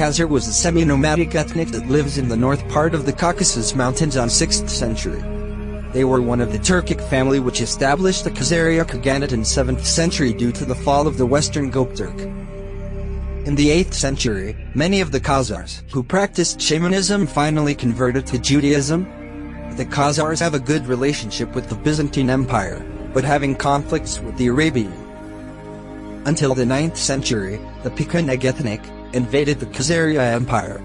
Khazar was a semi-nomadic ethnic that lives in the north part of the Caucasus Mountains on 6th century. They were one of the Turkic family which established the Khazaria Khaganate in 7th century due to the fall of the western Gokturk. In the 8th century, many of the Khazars who practiced shamanism finally converted to Judaism. The Khazars have a good relationship with the Byzantine Empire, but having conflicts with the Arabian. Until the 9th century, the Pechenegs ethnic invaded the Khazaria Empire.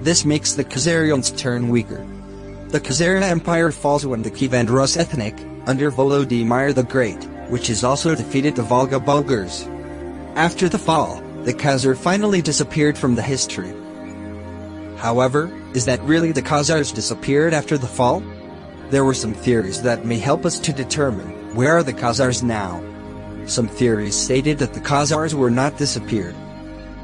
This makes the Khazarians turn weaker. The Khazaria Empire falls when the Kievan Rus ethnic, under Volodymyr the Great, which is also defeated the Volga Bulgars. After the fall, the Khazar finally disappeared from the history. However, is that really the Khazars disappeared after the fall? There were some theories that may help us to determine where are the Khazars now. Some theories stated that the Khazars were not disappeared.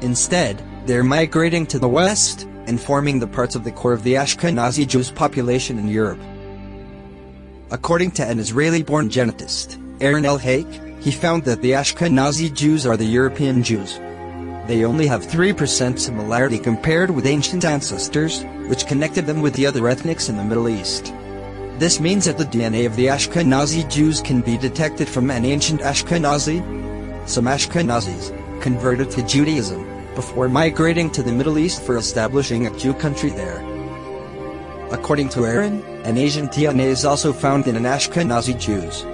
Instead, they're migrating to the west and forming the parts of the core of the Ashkenazi Jews population in Europe. According to an Israeli-born genetist, Eran Elhaik, he found that the Ashkenazi Jews are the European Jews. They only have 3% similarity compared with ancient ancestors, which connected them with the other ethnics in the Middle East. This means that the DNA of the Ashkenazi Jews can be detected from an ancient Ashkenazi. Some Ashkenazis converted to Judaism before migrating to the Middle East for establishing a Jew country there. According to Eran, an Asian DNA is also found in an Ashkenazi Jews.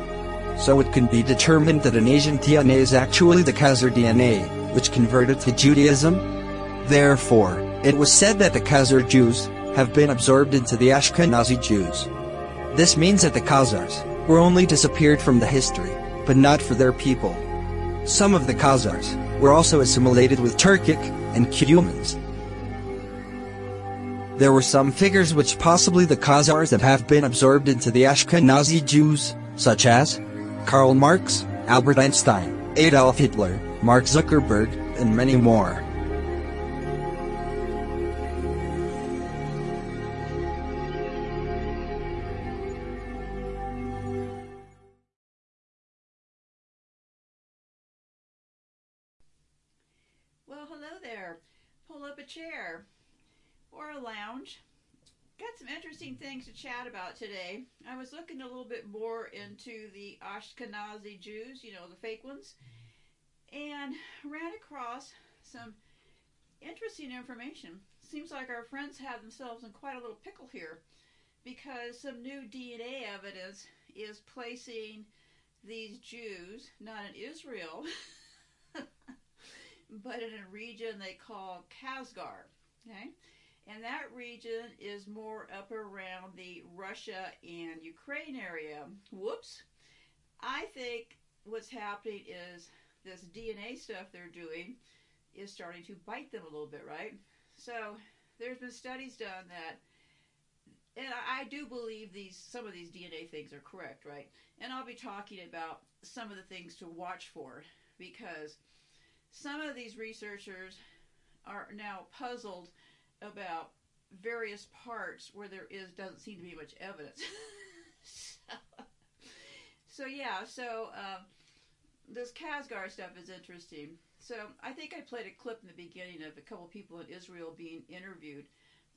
So it can be determined that an Asian DNA is actually the Khazar DNA, which converted to Judaism. Therefore, it was said that the Khazar Jews have been absorbed into the Ashkenazi Jews. This means that the Khazars were only disappeared from the history, but not for their people. Some of the Khazars were also assimilated with Turkic and Cumans. There were some figures which possibly the Khazars that have been absorbed into the Ashkenazi Jews, such as Karl Marx, Albert Einstein, Adolf Hitler, Mark Zuckerberg, and many more. Chair or a lounge. Got some interesting things to chat about today. I was looking a little bit more into the Ashkenazi Jews, you know, the fake ones, and ran across some interesting information. Seems like our friends have themselves in quite a little pickle here because some new DNA evidence is placing these Jews, not in Israel, but in a region they call Kazgar. Okay? And that region is more up around the Russia and Ukraine area. Whoops. I think what's happening is this DNA stuff they're doing is starting to bite them a little bit, right? So there's been studies done that and I do believe these some of these DNA things are correct, right? And I'll be talking about some of the things to watch for because some of these researchers are now puzzled about various parts where there is doesn't seem to be much evidence. so, so, yeah, so um, this Kazgar stuff is interesting. So I think I played a clip in the beginning of a couple people in Israel being interviewed.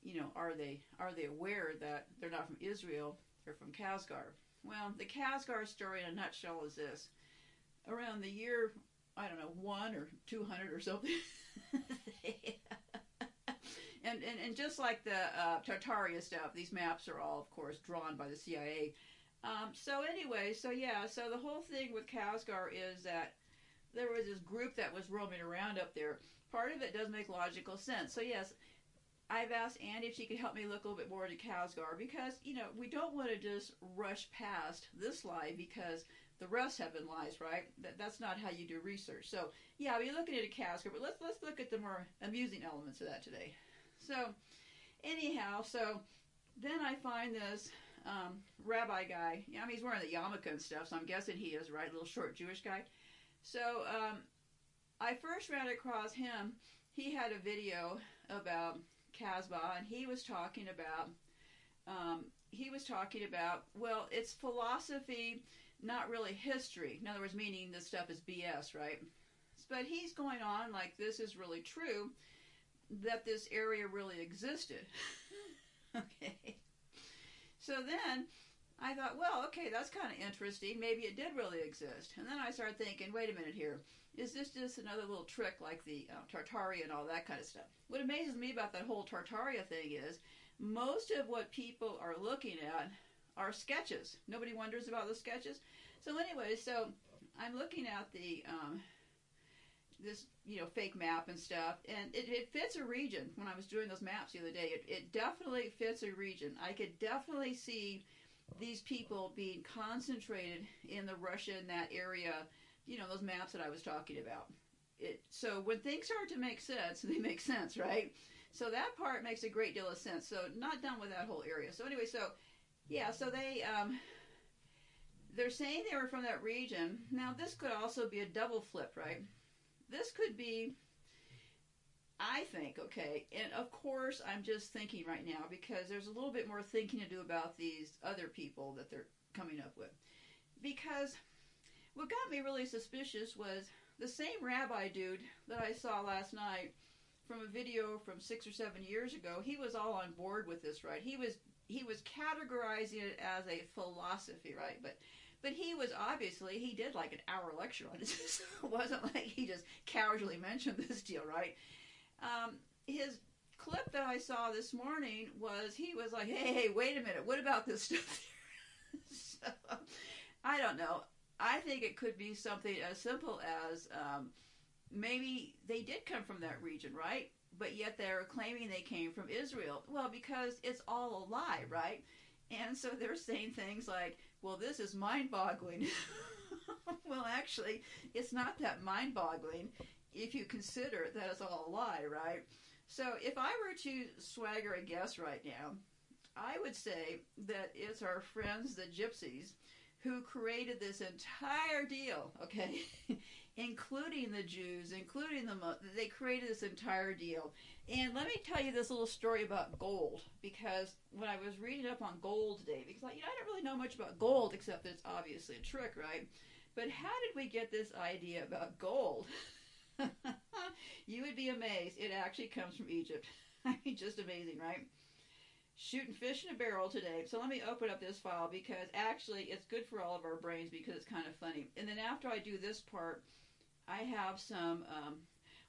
You know, are they are they aware that they're not from Israel? They're from Kazgar. Well, the Kazgar story in a nutshell is this: around the year I don't know one or two hundred or something. and, and and just like the uh, Tartaria stuff, these maps are all, of course, drawn by the CIA. Um, so anyway, so yeah, so the whole thing with Kazgar is that there was this group that was roaming around up there. Part of it does make logical sense. So yes, I've asked Andy if she could help me look a little bit more into Kazgar because you know we don't want to just rush past this lie because the rest have been lies, right? That, that's not how you do research. So yeah, be looking at a Kazgar, but let's let's look at the more amusing elements of that today. So, anyhow, so then I find this um, rabbi guy. Yeah, I mean, he's wearing the yarmulke and stuff, so I'm guessing he is, right? Little short Jewish guy. So, um, I first ran across him. He had a video about Casbah, and he was talking about, um, he was talking about, well, it's philosophy, not really history. In other words, meaning this stuff is BS, right? But he's going on like this is really true that this area really existed. okay. So then I thought, well, okay, that's kind of interesting. Maybe it did really exist. And then I started thinking, wait a minute here. Is this just another little trick like the uh, Tartaria and all that kind of stuff? What amazes me about that whole Tartaria thing is most of what people are looking at are sketches. Nobody wonders about the sketches. So anyway, so I'm looking at the um, this you know fake map and stuff, and it, it fits a region. When I was doing those maps the other day, it, it definitely fits a region. I could definitely see these people being concentrated in the Russia in that area. You know those maps that I was talking about. It, so when things start to make sense, they make sense, right? So that part makes a great deal of sense. So not done with that whole area. So anyway, so yeah, so they um, they're saying they were from that region. Now this could also be a double flip, right? This could be I think, okay, and of course I'm just thinking right now because there's a little bit more thinking to do about these other people that they're coming up with. Because what got me really suspicious was the same rabbi dude that I saw last night from a video from six or seven years ago. He was all on board with this, right? He was he was categorizing it as a philosophy, right? But but he was obviously he did like an hour lecture on this. it wasn't like he just casually mentioned this deal, right? Um, his clip that I saw this morning was he was like, "Hey, hey, wait a minute, what about this stuff?" so, I don't know. I think it could be something as simple as um, maybe they did come from that region, right? But yet they're claiming they came from Israel. Well, because it's all a lie, right? And so they're saying things like, well, this is mind boggling. well, actually, it's not that mind boggling if you consider that it's all a lie, right? So if I were to swagger a guess right now, I would say that it's our friends, the gypsies, who created this entire deal, okay? including the Jews, including the they created this entire deal. And let me tell you this little story about gold because when I was reading up on gold today, because you know I don't really know much about gold except that it's obviously a trick, right? But how did we get this idea about gold? you would be amazed. It actually comes from Egypt. I mean, just amazing, right? Shooting fish in a barrel today. So let me open up this file because actually it's good for all of our brains because it's kind of funny. And then after I do this part, I have some. Um,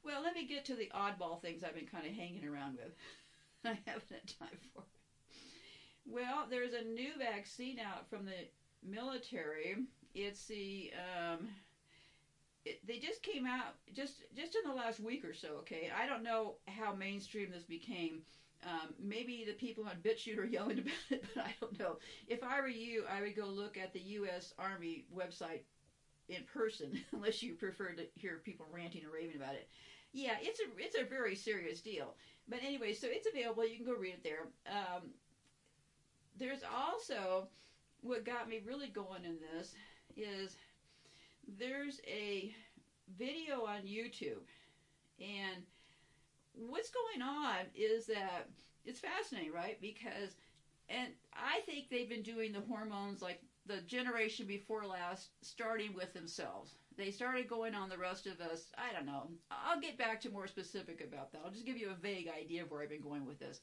well, let me get to the oddball things I've been kind of hanging around with. I haven't had time for. Well, there's a new vaccine out from the military. It's the um, it, they just came out just just in the last week or so. Okay, I don't know how mainstream this became. Um, maybe the people on BitChute are yelling about it, but I don't know. If I were you, I would go look at the U.S. Army website in person, unless you prefer to hear people ranting and raving about it. Yeah, it's a it's a very serious deal. But anyway, so it's available. You can go read it there. Um, there's also what got me really going in this is there's a video on YouTube, and what's going on is that it's fascinating, right? Because and I think they've been doing the hormones like the generation before last, starting with themselves. They started going on the rest of us. I don't know. I'll get back to more specific about that. I'll just give you a vague idea of where I've been going with this.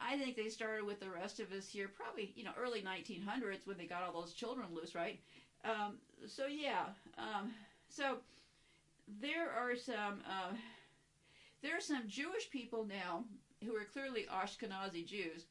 I think they started with the rest of us here, probably you know early 1900s when they got all those children loose, right? Um, so yeah, um, so there are some uh, there are some Jewish people now who are clearly Ashkenazi Jews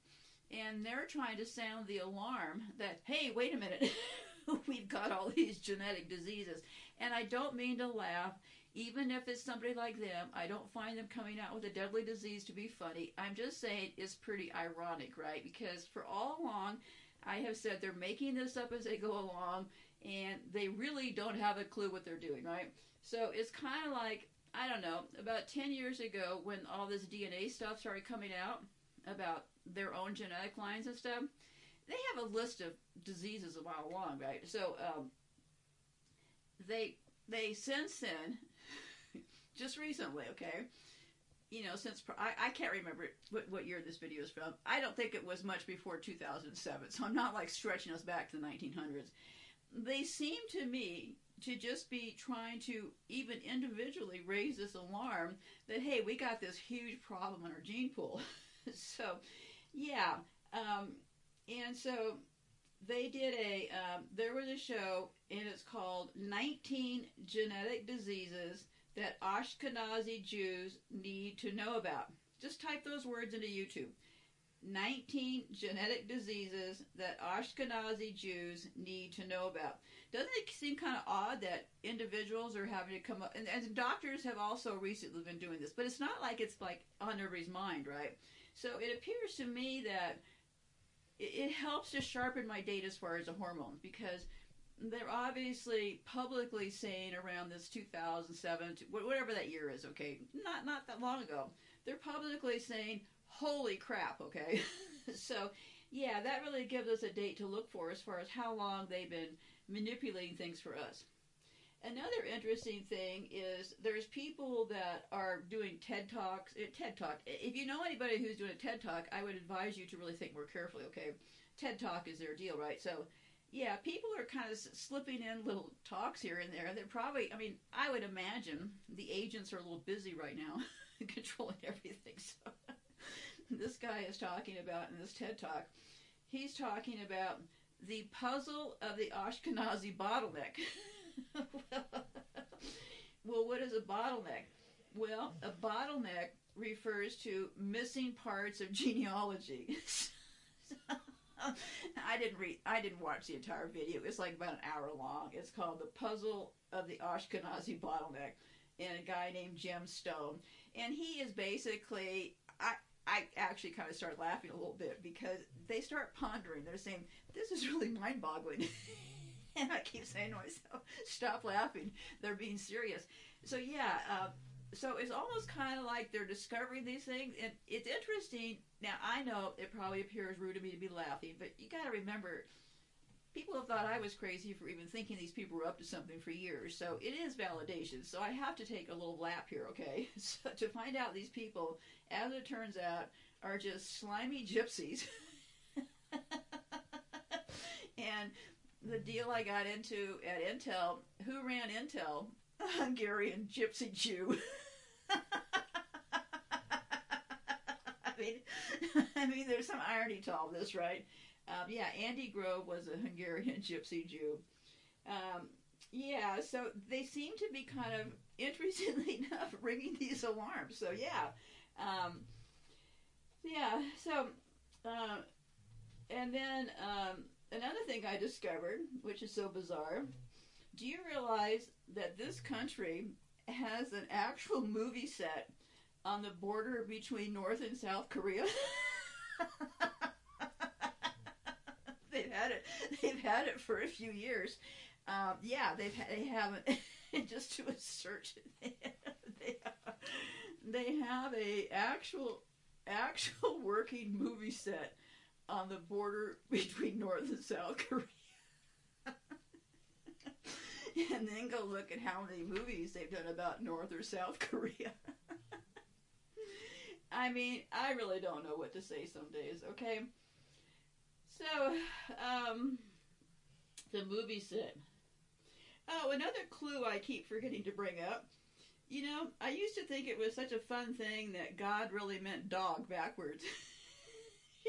and they're trying to sound the alarm that hey wait a minute we've got all these genetic diseases. And i don't mean to laugh. Even if it's somebody like them i don't find them coming out with a deadly disease to be funny. I'm just saying it's pretty ironic right? Because for all along i have said they're making this up as they go along and they really don't have a clue what they're doing right? So it's kind of like i don't know about 10 years ago when all this dna stuff started coming out about their own genetic lines and stuff, they have a list of diseases a mile long, right? So um, they they since then, just recently, okay, you know, since I, I can't remember what, what year this video is from. I don't think it was much before 2007, so I'm not like stretching us back to the 1900s. They seem to me to just be trying to even individually raise this alarm that hey, we got this huge problem in our gene pool. so, yeah, um, and so they did a um, there was a show and it's called 19 genetic diseases that ashkenazi jews need to know about. Just type those words into youtube. 19 genetic diseases that ashkenazi jews need to know about. Doesn't it seem kind of odd that individuals are having to come up and, and doctors have also recently been doing this but it's not like it's like on everybody's mind right so it appears to me that it, helps to sharpen my date as far as the hormones because they're obviously publicly saying around this 2007 whatever that year is okay? Not not that long ago. They're publicly saying holy crap okay? So yeah that really gives us a date to look for as far as how long they've been manipulating things for us Another interesting thing is there's people that are doing TED Talks. Eh, TED Talk. If you know anybody who's doing a TED Talk, I would advise you to really think more carefully, okay? TED Talk is their deal, right? So, yeah, people are kind of slipping in little talks here and there. They're probably, I mean, I would imagine the agents are a little busy right now controlling everything. So, this guy is talking about in this TED Talk, he's talking about the puzzle of the Ashkenazi bottleneck. well, what is a bottleneck? Well, a bottleneck refers to missing parts of genealogy. I didn't read. I didn't watch the entire video. It's like about an hour long. It's called "The Puzzle of the Ashkenazi Bottleneck," and a guy named Jim Stone, and he is basically. I I actually kind of start laughing a little bit because they start pondering. They're saying, "This is really mind-boggling." and I keep saying to myself, "Stop laughing. They're being serious." So yeah, uh, so it's almost kind of like they're discovering these things, and it's interesting. Now I know it probably appears rude to me to be laughing, but you got to remember, people have thought I was crazy for even thinking these people were up to something for years. So it is validation. So I have to take a little lap here, okay? So to find out these people, as it turns out, are just slimy gypsies. and the deal I got into at Intel, who ran Intel? A Hungarian gypsy Jew. I mean, I mean, there's some irony to all this, right? Um, yeah, Andy Grove was a Hungarian gypsy Jew. Um, yeah, so they seem to be kind of, interestingly enough, ringing these alarms. So yeah, um, yeah. So, uh, and then um, another thing I discovered, which is so bizarre, do you realize that this country has an actual movie set on the border between North and South Korea? they've had it. They've had it for a few years. Um, yeah, they've they haven't. just to a search, they, they, they have a actual actual working movie set on the border between North and South Korea. and then go look at how many movies they've done about North or South Korea. I mean, I really don't know what to say some days, okay? So, um, the movie set. Oh, another clue I keep forgetting to bring up. You know, I used to think it was such a fun thing that God really meant dog backwards.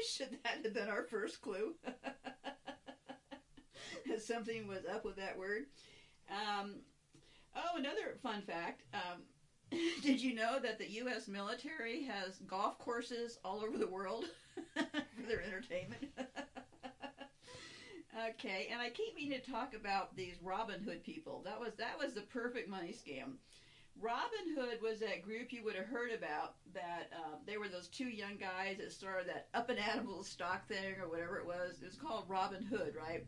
Should that have been our first clue? something was up with that word. Um, oh, another fun fact. Um, did you know that the U.S. military has golf courses all over the world for their entertainment? okay, and I keep meaning to talk about these Robin Hood people. That was that was the perfect money scam. Robin Hood was that group you would have heard about. That uh, they were those two young guys that started that up and animals stock thing or whatever it was. It was called Robin Hood, right?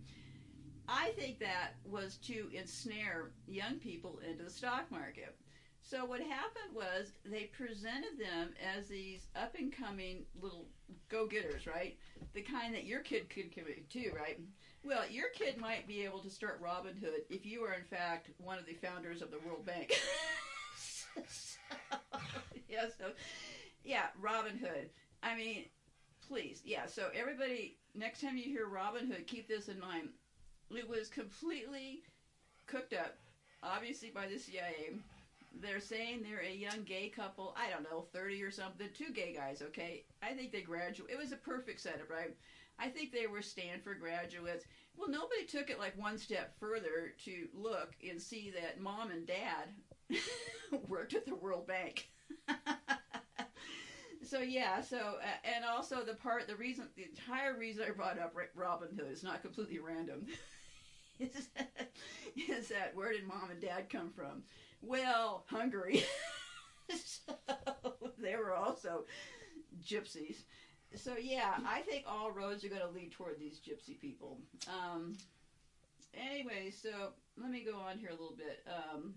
I think that was to ensnare young people into the stock market. So what happened was they presented them as these up and coming little go getters, right? The kind that your kid could commit to, right? Well, your kid might be able to start Robin Hood if you are in fact one of the founders of the World Bank. yeah, so yeah, Robin Hood. I mean, please, yeah. So everybody, next time you hear Robin Hood, keep this in mind. It was completely cooked up obviously by the CIA. They're saying they're a young gay couple. I don't know, 30 or something. Two gay guys, okay? I think they graduate. It was a perfect setup, right? I think they were Stanford graduates. Well, nobody took it like one step further to look and see that mom and dad worked at the World Bank. so yeah, so uh, and also the part, the reason, the entire reason I brought up Robin Hood is not completely random. is, that, is that where did mom and dad come from? Well, Hungary. so they were also gypsies. So yeah, I think all roads are going to lead toward these gypsy people. Um, anyway, so let me go on here a little bit. Um,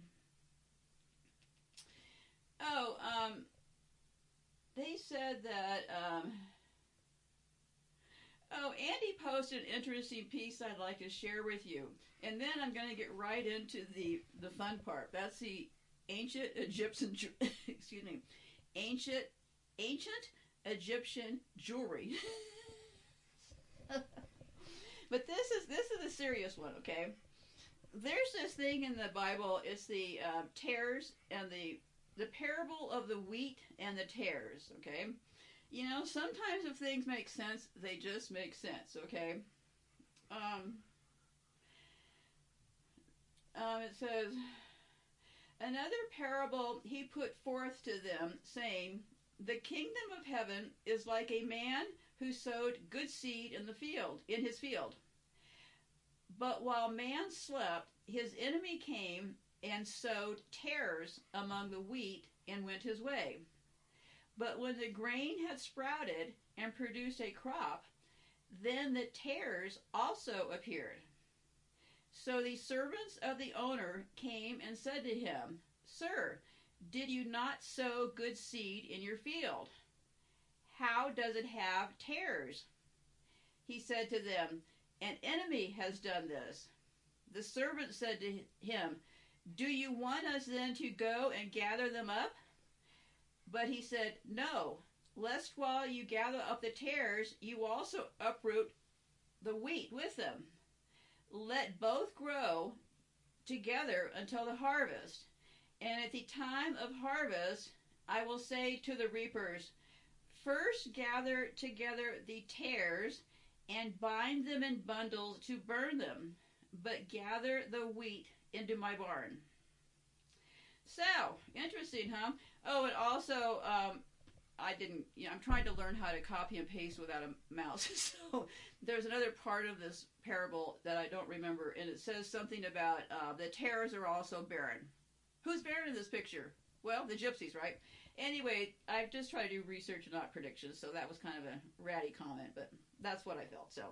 oh, um, they said that. Um, oh, Andy posted an interesting piece I'd like to share with you, and then I'm going to get right into the the fun part. That's the ancient Egyptian. excuse me, ancient ancient Egyptian jewelry. but this is this is a serious one, okay? There's this thing in the Bible. It's the uh, tares and the the parable of the wheat and the tares. Okay, you know sometimes if things make sense, they just make sense. Okay. Um. Um, it says, Another parable he put forth to them, saying, the kingdom of heaven is like a man who sowed good seed in the field, in his field. But while man slept, his enemy came and sowed tares among the wheat and went his way. But when the grain had sprouted and produced a crop, then the tares also appeared. So the servants of the owner came and said to him, Sir, did you not sow good seed in your field? How does it have tares? He said to them, An enemy has done this. The servant said to him, Do you want us then to go and gather them up? But he said, No, lest while you gather up the tares, you also uproot the wheat with them. Let both grow together until the harvest. And at the time of harvest, I will say to the reapers, First gather together the tares and bind them in bundles to burn them, but gather the wheat into my barn. So, interesting, huh? Oh, and also, um, I didn't, you know, I'm trying to learn how to copy and paste without a mouse. So, there's another part of this parable that I don't remember, and it says something about uh, the tares are also barren. Who's barren in this picture? Well, the gypsies, right? Anyway, I've just tried to do research not predictions, so that was kind of a ratty comment, but that's what I felt. So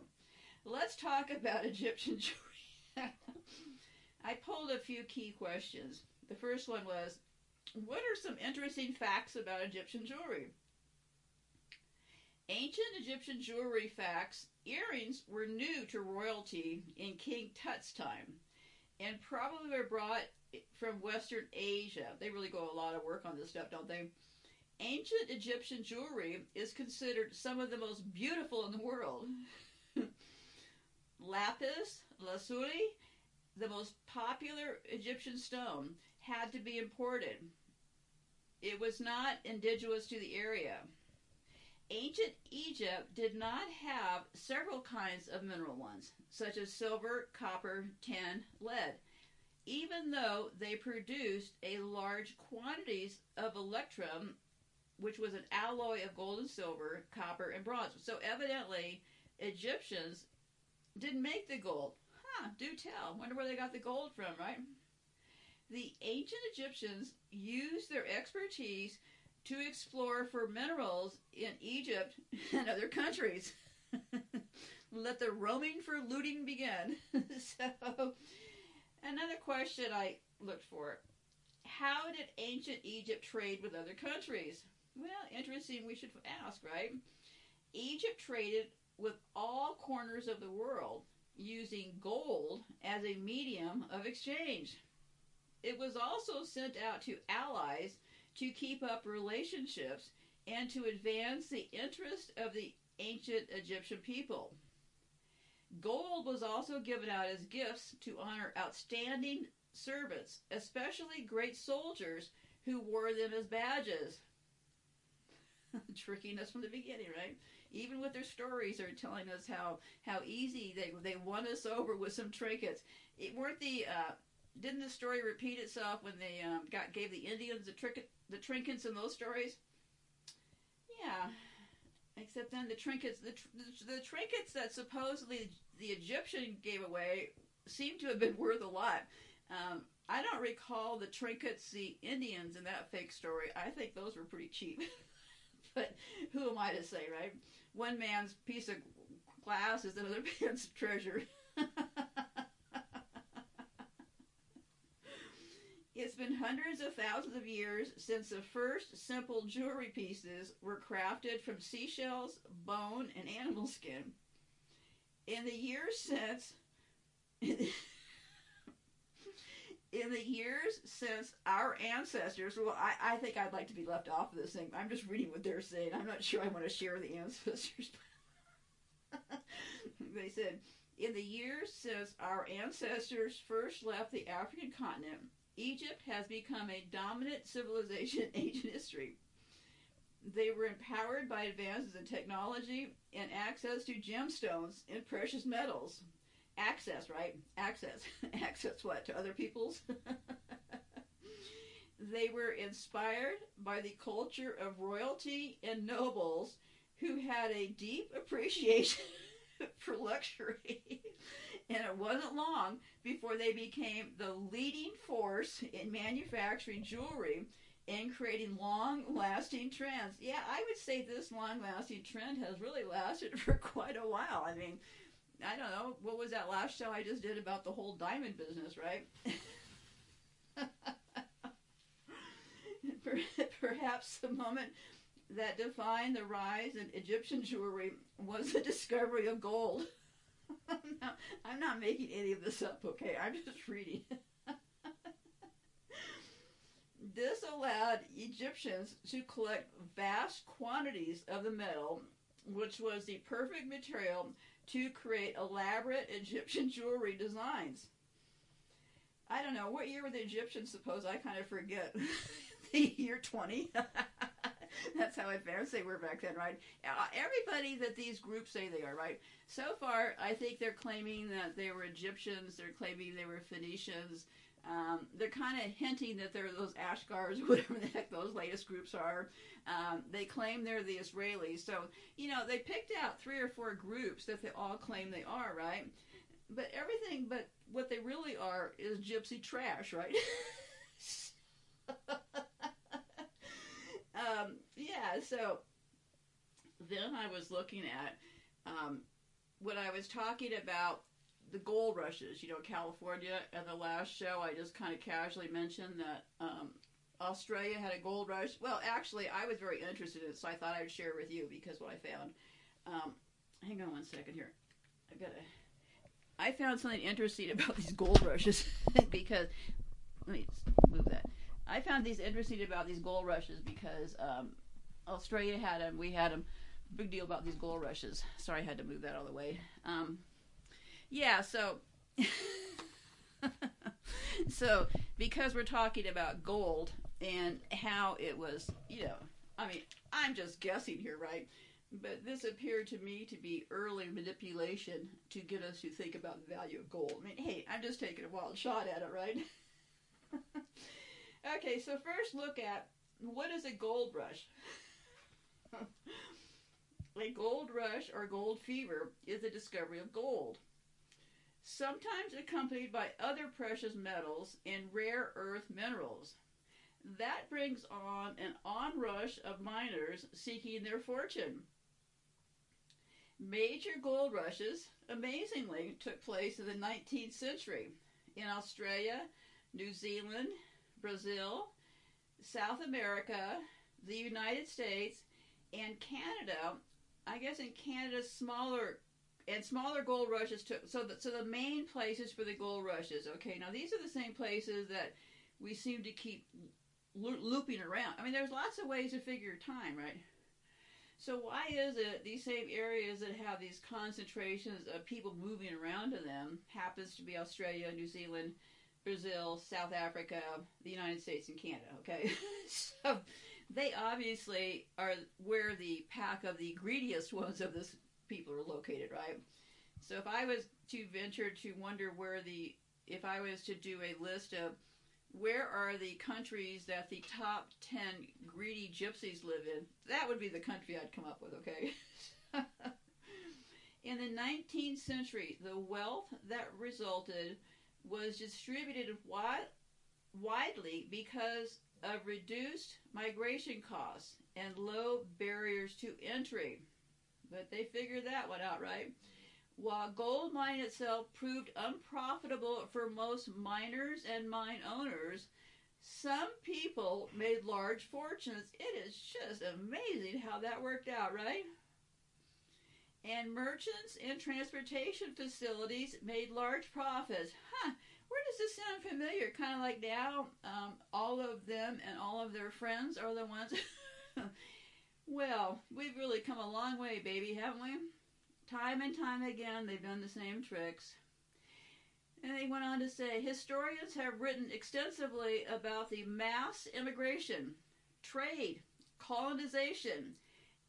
let's talk about Egyptian jewelry. I pulled a few key questions. The first one was What are some interesting facts about Egyptian jewelry? Ancient Egyptian jewelry facts earrings were new to royalty in King Tut's time and probably were brought from Western Asia. They really go a lot of work on this stuff, don't they? Ancient Egyptian jewelry is considered some of the most beautiful in the world. Lapis lazuli, the most popular Egyptian stone, had to be imported. It was not indigenous to the area. Ancient Egypt did not have several kinds of mineral ones, such as silver, copper, tin, lead even though they produced a large quantities of electrum, which was an alloy of gold and silver, copper and bronze. So evidently, Egyptians didn't make the gold. Huh, do tell. Wonder where they got the gold from, right? The ancient Egyptians used their expertise to explore for minerals in Egypt and other countries. Let the roaming for looting begin. so Another question I looked for How did ancient Egypt trade with other countries? Well, interesting, we should ask, right? Egypt traded with all corners of the world using gold as a medium of exchange. It was also sent out to allies to keep up relationships and to advance the interest of the ancient Egyptian people. Gold was also given out as gifts to honor outstanding servants, especially great soldiers who wore them as badges. Tricking us from the beginning, right? Even with their stories, are telling us how how easy they they won us over with some trinkets. It weren't the uh, didn't the story repeat itself when they um, got gave the Indians the trinket the trinkets in those stories? Yeah, except then the trinkets the, the, the trinkets that supposedly the Egyptian gave away seem to have been worth a lot. Um, I don't recall the trinkets the Indians in that fake story. I think those were pretty cheap. but who am I to say, right? One man's piece of glass is another man's treasure. It's been hundreds of thousands of years since the first simple jewelry pieces were crafted from seashells, bone, and animal skin. In the years since, in the years since our ancestors, well, I, I think I'd like to be left off of this thing. I'm just reading what they're saying. I'm not sure I want to share the ancestors. they said, in the years since our ancestors first left the African continent, Egypt has become a dominant civilization in ancient history. They were empowered by advances in technology and access to gemstones and precious metals. Access, right? Access. access what? To other people's? they were inspired by the culture of royalty and nobles who had a deep appreciation for luxury and it wasn't long before they became the leading force in manufacturing jewelry and creating long lasting trends. Yeah, I would say this long lasting trend has really lasted for quite a while. I mean, I don't know, what was that last show I just did about the whole diamond business, right? Perhaps the moment that defined the rise in Egyptian jewelry was the discovery of gold. I'm not making any of this up, okay? I'm just reading. this allowed Egyptians to collect vast quantities of the metal, which was the perfect material to create elaborate Egyptian jewelry designs. I don't know, what year were the Egyptians Suppose I kind of forget. the year 20? That's how advanced they were back then, right? Uh, everybody that these groups say they are, right? So far, I think they're claiming that they were Egyptians. They're claiming they were Phoenicians. Um, they're kind of hinting that they're those Ashgars, whatever the heck those latest groups are. Um, they claim they're the Israelis. So, you know, they picked out three or four groups that they all claim they are, right? But everything but what they really are is gypsy trash, right? um, yeah, so then I was looking at um, when I was talking about the gold rushes, you know, California, and the last show, I just kind of casually mentioned that um, Australia had a gold rush. Well, actually, I was very interested in it, so I thought I'd share with you because what I found. Um, hang on one second here. I've gotta. I found something interesting about these gold rushes because let me move that. I found these interesting about these gold rushes because um, Australia had them, we had them big deal about these gold rushes. Sorry, I had to move that all the way. Um, yeah, so so because we're talking about gold and how it was, you know, I mean, I'm just guessing here, right? But this appeared to me to be early manipulation to get us to think about the value of gold. I mean, hey, I'm just taking a wild shot at it, right? okay, so first look at what is a gold rush? A gold rush or gold fever is the discovery of gold, sometimes accompanied by other precious metals and rare earth minerals. That brings on an onrush of miners seeking their fortune. Major gold rushes, amazingly, took place in the 19th century in Australia, New Zealand, Brazil, South America, the United States, and Canada I guess in Canada, smaller and smaller gold rushes took. So the, so the main places for the gold rushes. Okay, now these are the same places that we seem to keep lo- looping around. I mean, there's lots of ways to figure time, right? So why is it these same areas that have these concentrations of people moving around to them happens to be Australia, New Zealand, Brazil, South Africa, the United States, and Canada. Okay, so they obviously are where the pack of the greediest ones of this people are located, right? So if I was to venture to wonder where the, if I was to do a list of where are the countries that the top 10 greedy gypsies live in, that would be the country I'd come up with, okay? in the 19th century, the wealth that resulted was distributed wide, widely because of reduced migration costs and low barriers to entry. But they figured that one out, right? While gold mine itself proved unprofitable for most miners and mine owners, some people made large fortunes. It is just amazing how that worked out, right? And merchants and transportation facilities made large profits. Huh, where does this sound familiar? Kind of like now, um, all of them and all of their friends are the ones. well, we've really come a long way, baby, haven't we? Time and time again, they've done the same tricks. And he went on to say historians have written extensively about the mass immigration, trade, colonization,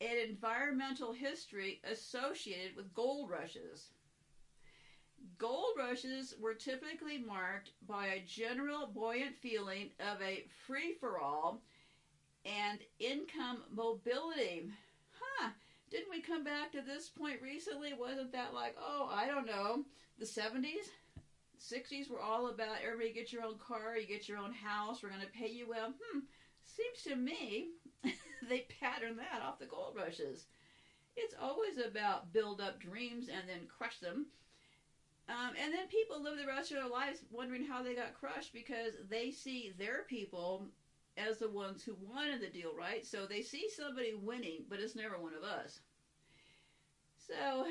and environmental history associated with gold rushes. Gold rushes were typically marked by a general buoyant feeling of a free for all and income mobility. Huh, didn't we come back to this point recently? Wasn't that like, oh, I don't know, the 70s? 60s were all about everybody get your own car, you get your own house, we're going to pay you well. Hmm, seems to me they pattern that off the gold rushes. It's always about build up dreams and then crush them. Um, and then people live the rest of their lives wondering how they got crushed because they see their people as the ones who wanted the deal, right? So they see somebody winning, but it's never one of us. So,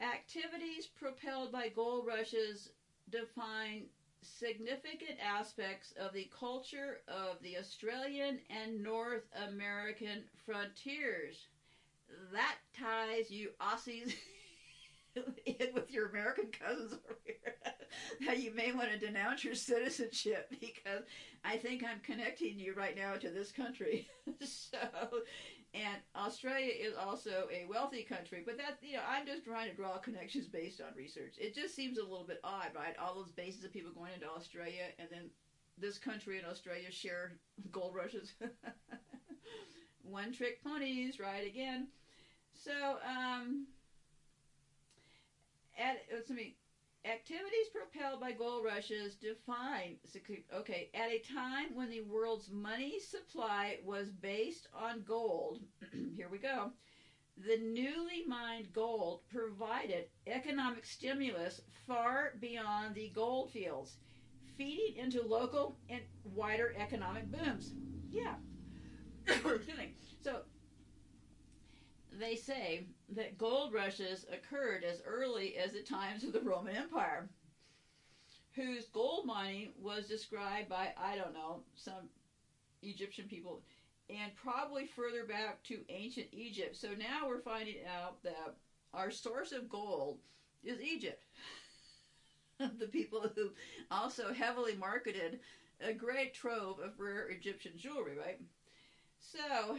activities propelled by gold rushes define significant aspects of the culture of the Australian and North American frontiers. That ties you Aussies with your American cousins over here. that you may want to denounce your citizenship because I think I'm connecting you right now to this country. so, and Australia is also a wealthy country, but that you know I'm just trying to draw connections based on research. It just seems a little bit odd, right? All those bases of people going into Australia, and then this country and Australia share gold rushes. One trick ponies, right? Again. So, um, at, let me Activities propelled by gold rushes define okay at a time when the world's money supply was based on gold. here we go. The newly mined gold provided economic stimulus far beyond the gold fields, feeding into local and wider economic booms. Yeah. so they say that gold rushes occurred as early as the times of the Roman Empire, whose gold mining was described by, I don't know, some Egyptian people, and probably further back to ancient Egypt. So now we're finding out that our source of gold is Egypt. the people who also heavily marketed a great trove of rare Egyptian jewelry, right? So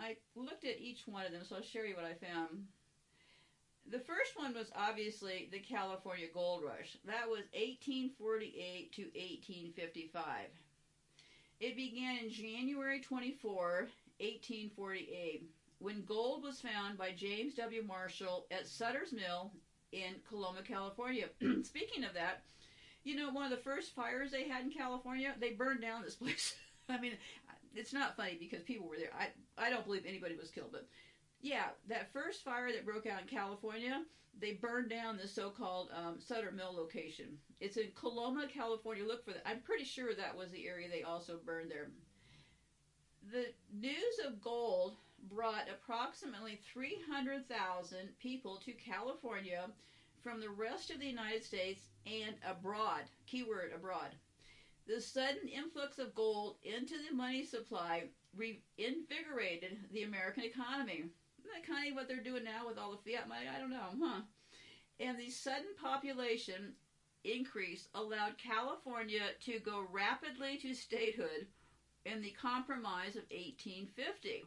I looked at each one of them, so I'll show you what I found. The first one was obviously the California Gold Rush. That was 1848 to 1855. It began in January 24, 1848, when gold was found by James W. Marshall at Sutter's Mill in Coloma, California. Speaking of that, you know, one of the first fires they had in California, they burned down this place. I mean, it's not funny because people were there. I I don't believe anybody was killed, but yeah, that first fire that broke out in California, they burned down the so-called um, Sutter Mill location. It's in Coloma, California. Look for that. I'm pretty sure that was the area they also burned there. The news of gold brought approximately 300,000 people to California from the rest of the United States and abroad. Keyword abroad. The sudden influx of gold into the money supply reinvigorated the American economy. Isn't that kind of what they're doing now with all the fiat money? I don't know, huh? And the sudden population increase allowed California to go rapidly to statehood in the Compromise of 1850.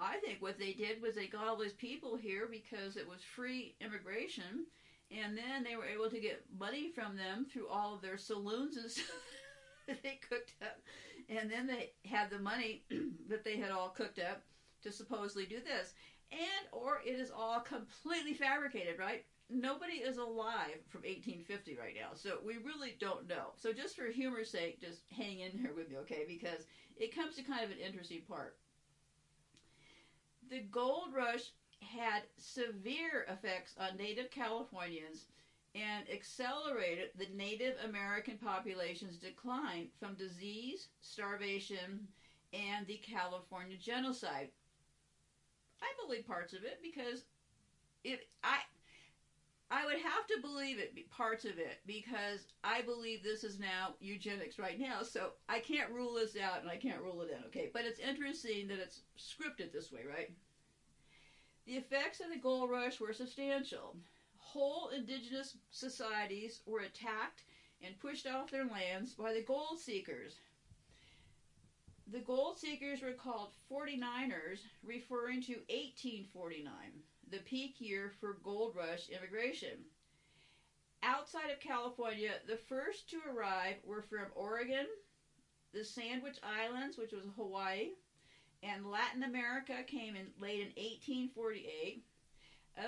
I think what they did was they got all these people here because it was free immigration, and then they were able to get money from them through all of their saloons and stuff that they cooked up, and then they had the money that they had all cooked up to supposedly do this, and or it is all completely fabricated, right? Nobody is alive from 1850 right now, so we really don't know. So just for humor's sake, just hang in here with me, okay? Because it comes to kind of an interesting part the gold rush had severe effects on native Californians and accelerated the Native American population's decline from disease, starvation, and the California genocide. I believe parts of it because it I I would have to believe it parts of it because I believe this is now eugenics right now. So I can't rule this out and I can't rule it in. Okay, but it's interesting that it's scripted this way, right? The effects of the gold rush were substantial. Whole indigenous societies were attacked and pushed off their lands by the gold seekers. The gold seekers were called 49ers, referring to 1849, the peak year for gold rush immigration. Outside of California, the first to arrive were from Oregon, the Sandwich Islands, which was Hawaii, and Latin America came in late in 1848.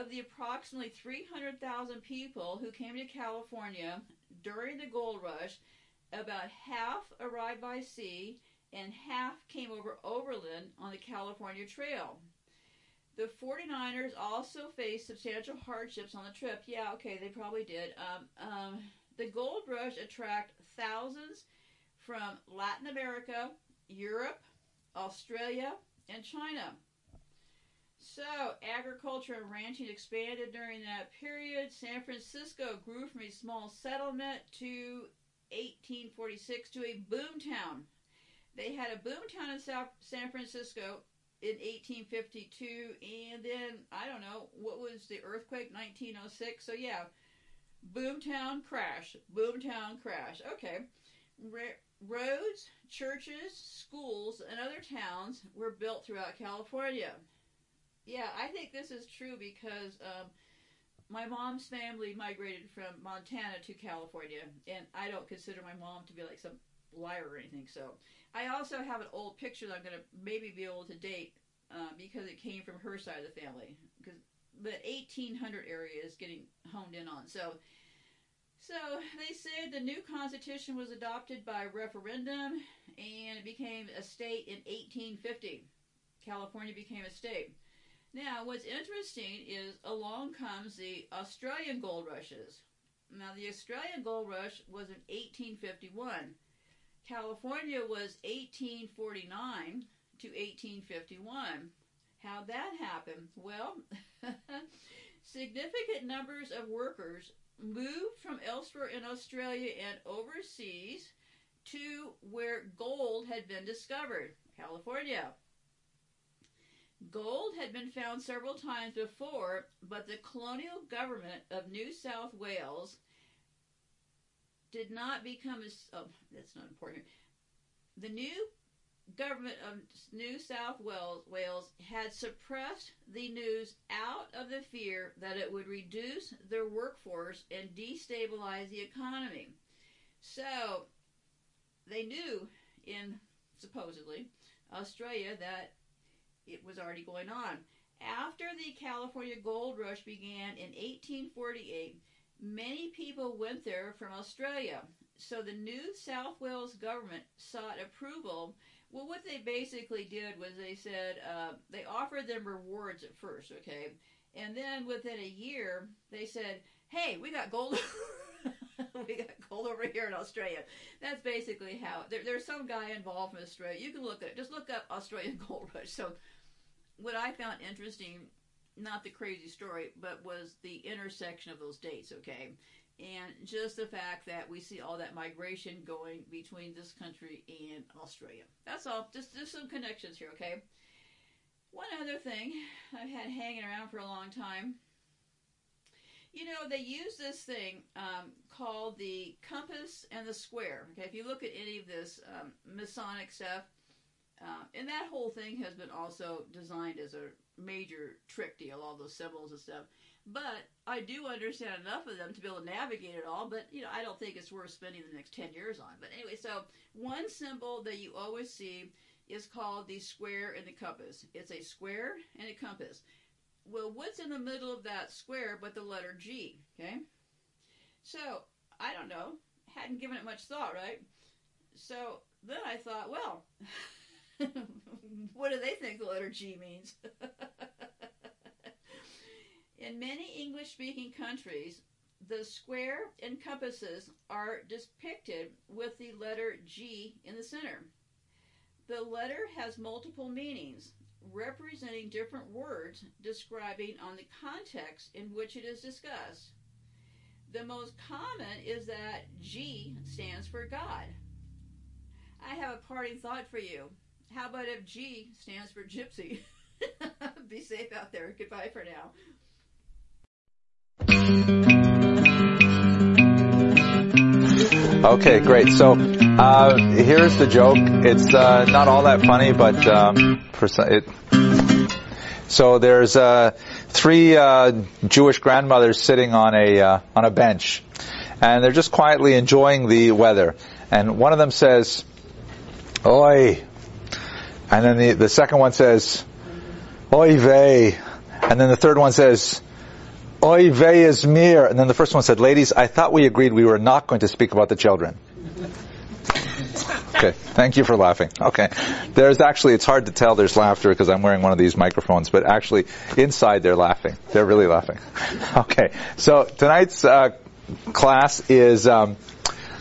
Of the approximately 300,000 people who came to California during the gold rush, about half arrived by sea and half came over overland on the California Trail. The 49ers also faced substantial hardships on the trip. Yeah, okay, they probably did. Um, um, the gold rush attracted thousands from Latin America, Europe, Australia, and China. So, agriculture and ranching expanded during that period. San Francisco grew from a small settlement to 1846 to a boomtown. They had a boomtown in South San Francisco in 1852, and then I don't know what was the earthquake 1906. So yeah, boomtown crash, boomtown crash. Okay, roads, churches, schools, and other towns were built throughout California. Yeah, I think this is true because um, my mom's family migrated from Montana to California, and I don't consider my mom to be like some liar or anything. So I also have an old picture that I'm going to maybe be able to date uh, because it came from her side of the family. Because the 1800 area is getting honed in on. So so they said the new constitution was adopted by referendum and it became a state in 1850. California became a state. Now, what's interesting is along comes the Australian gold rushes. Now, the Australian gold rush was in 1851. California was 1849 to 1851. How'd that happen? Well, significant numbers of workers moved from elsewhere in Australia and overseas to where gold had been discovered, California. Gold had been found several times before, but the colonial government of New South Wales did not become as oh, that's not important. The new government of New South Wales, Wales had suppressed the news out of the fear that it would reduce their workforce and destabilize the economy. So they knew in supposedly Australia that it was already going on. After the California gold rush began in 1848, many people went there from Australia. So the New South Wales government sought approval well, what they basically did was they said uh, they offered them rewards at first, okay, and then within a year they said, "Hey, we got gold." we got gold over here in Australia. That's basically how. There, there's some guy involved from Australia. You can look at it. Just look up Australian gold rush. So, what I found interesting, not the crazy story, but was the intersection of those dates. Okay, and just the fact that we see all that migration going between this country and Australia. That's all. Just just some connections here, okay? One other thing I've had hanging around for a long time. You know, they use this thing um, called the compass and the square. Okay, if you look at any of this um, Masonic stuff, uh, and that whole thing has been also designed as a major trick deal, all those symbols and stuff. But I do understand enough of them to be able to navigate it all. But you know, I don't think it's worth spending the next ten years on. But anyway, so one symbol that you always see is called the square and the compass. It's a square and a compass. Well, what's in the middle of that square but the letter G? Okay, so I don't know. Hadn't given it much thought, right? So then I thought, well. what do they think the letter G means? In many English speaking countries, the square and compasses are depicted with the letter G in the center. The letter has multiple meanings, representing different words describing on the context in which it is discussed. The most common is that G stands for God. I have a parting thought for you. How about if G stands for gypsy? Be safe out there. Goodbye for now. Okay, great. So uh, here's the joke. It's uh, not all that funny, but um, it. So there's uh, three uh, Jewish grandmothers sitting on a uh, on a bench, and they're just quietly enjoying the weather. And one of them says, "Oi," and then the the second one says, "Oi vey," and then the third one says. Oy vey is mir. And then the first one said, ladies, I thought we agreed we were not going to speak about the children. Okay, thank you for laughing. Okay, there's actually, it's hard to tell there's laughter because I'm wearing one of these microphones, but actually inside they're laughing. They're really laughing. Okay, so tonight's uh, class is um,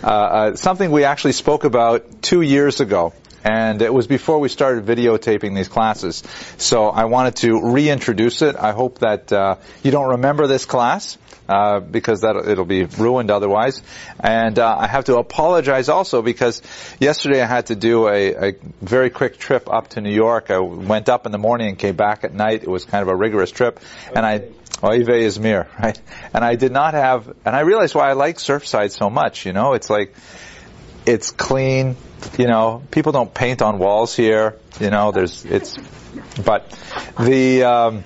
uh, uh, something we actually spoke about two years ago and it was before we started videotaping these classes. So I wanted to reintroduce it. I hope that uh, you don't remember this class. Uh, because that it'll be ruined otherwise, and uh, I have to apologize also because yesterday I had to do a, a, very quick trip up to New York. I went up in the morning and came back at night. It was kind of a rigorous trip, and I Oive is mir, right? And I did not have, and I realized why I like Surfside so much. You know, it's like it's clean. You know, people don't paint on walls here. You know, there's it's, but the. Um,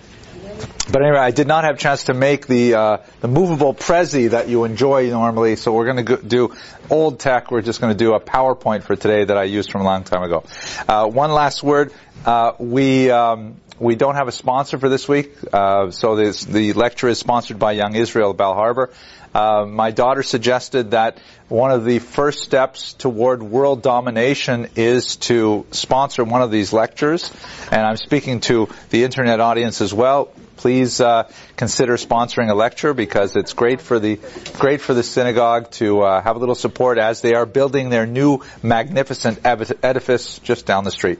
but anyway, I did not have a chance to make the uh, the movable Prezi that you enjoy normally. So we're going to do old tech. We're just going to do a PowerPoint for today that I used from a long time ago. Uh, one last word. Uh, we um, we don't have a sponsor for this week, uh, so this, the lecture is sponsored by Young Israel Bal Harbour. Uh, my daughter suggested that one of the first steps toward world domination is to sponsor one of these lectures, and I'm speaking to the internet audience as well. Please uh, consider sponsoring a lecture because it's great for the great for the synagogue to uh, have a little support as they are building their new magnificent edifice just down the street.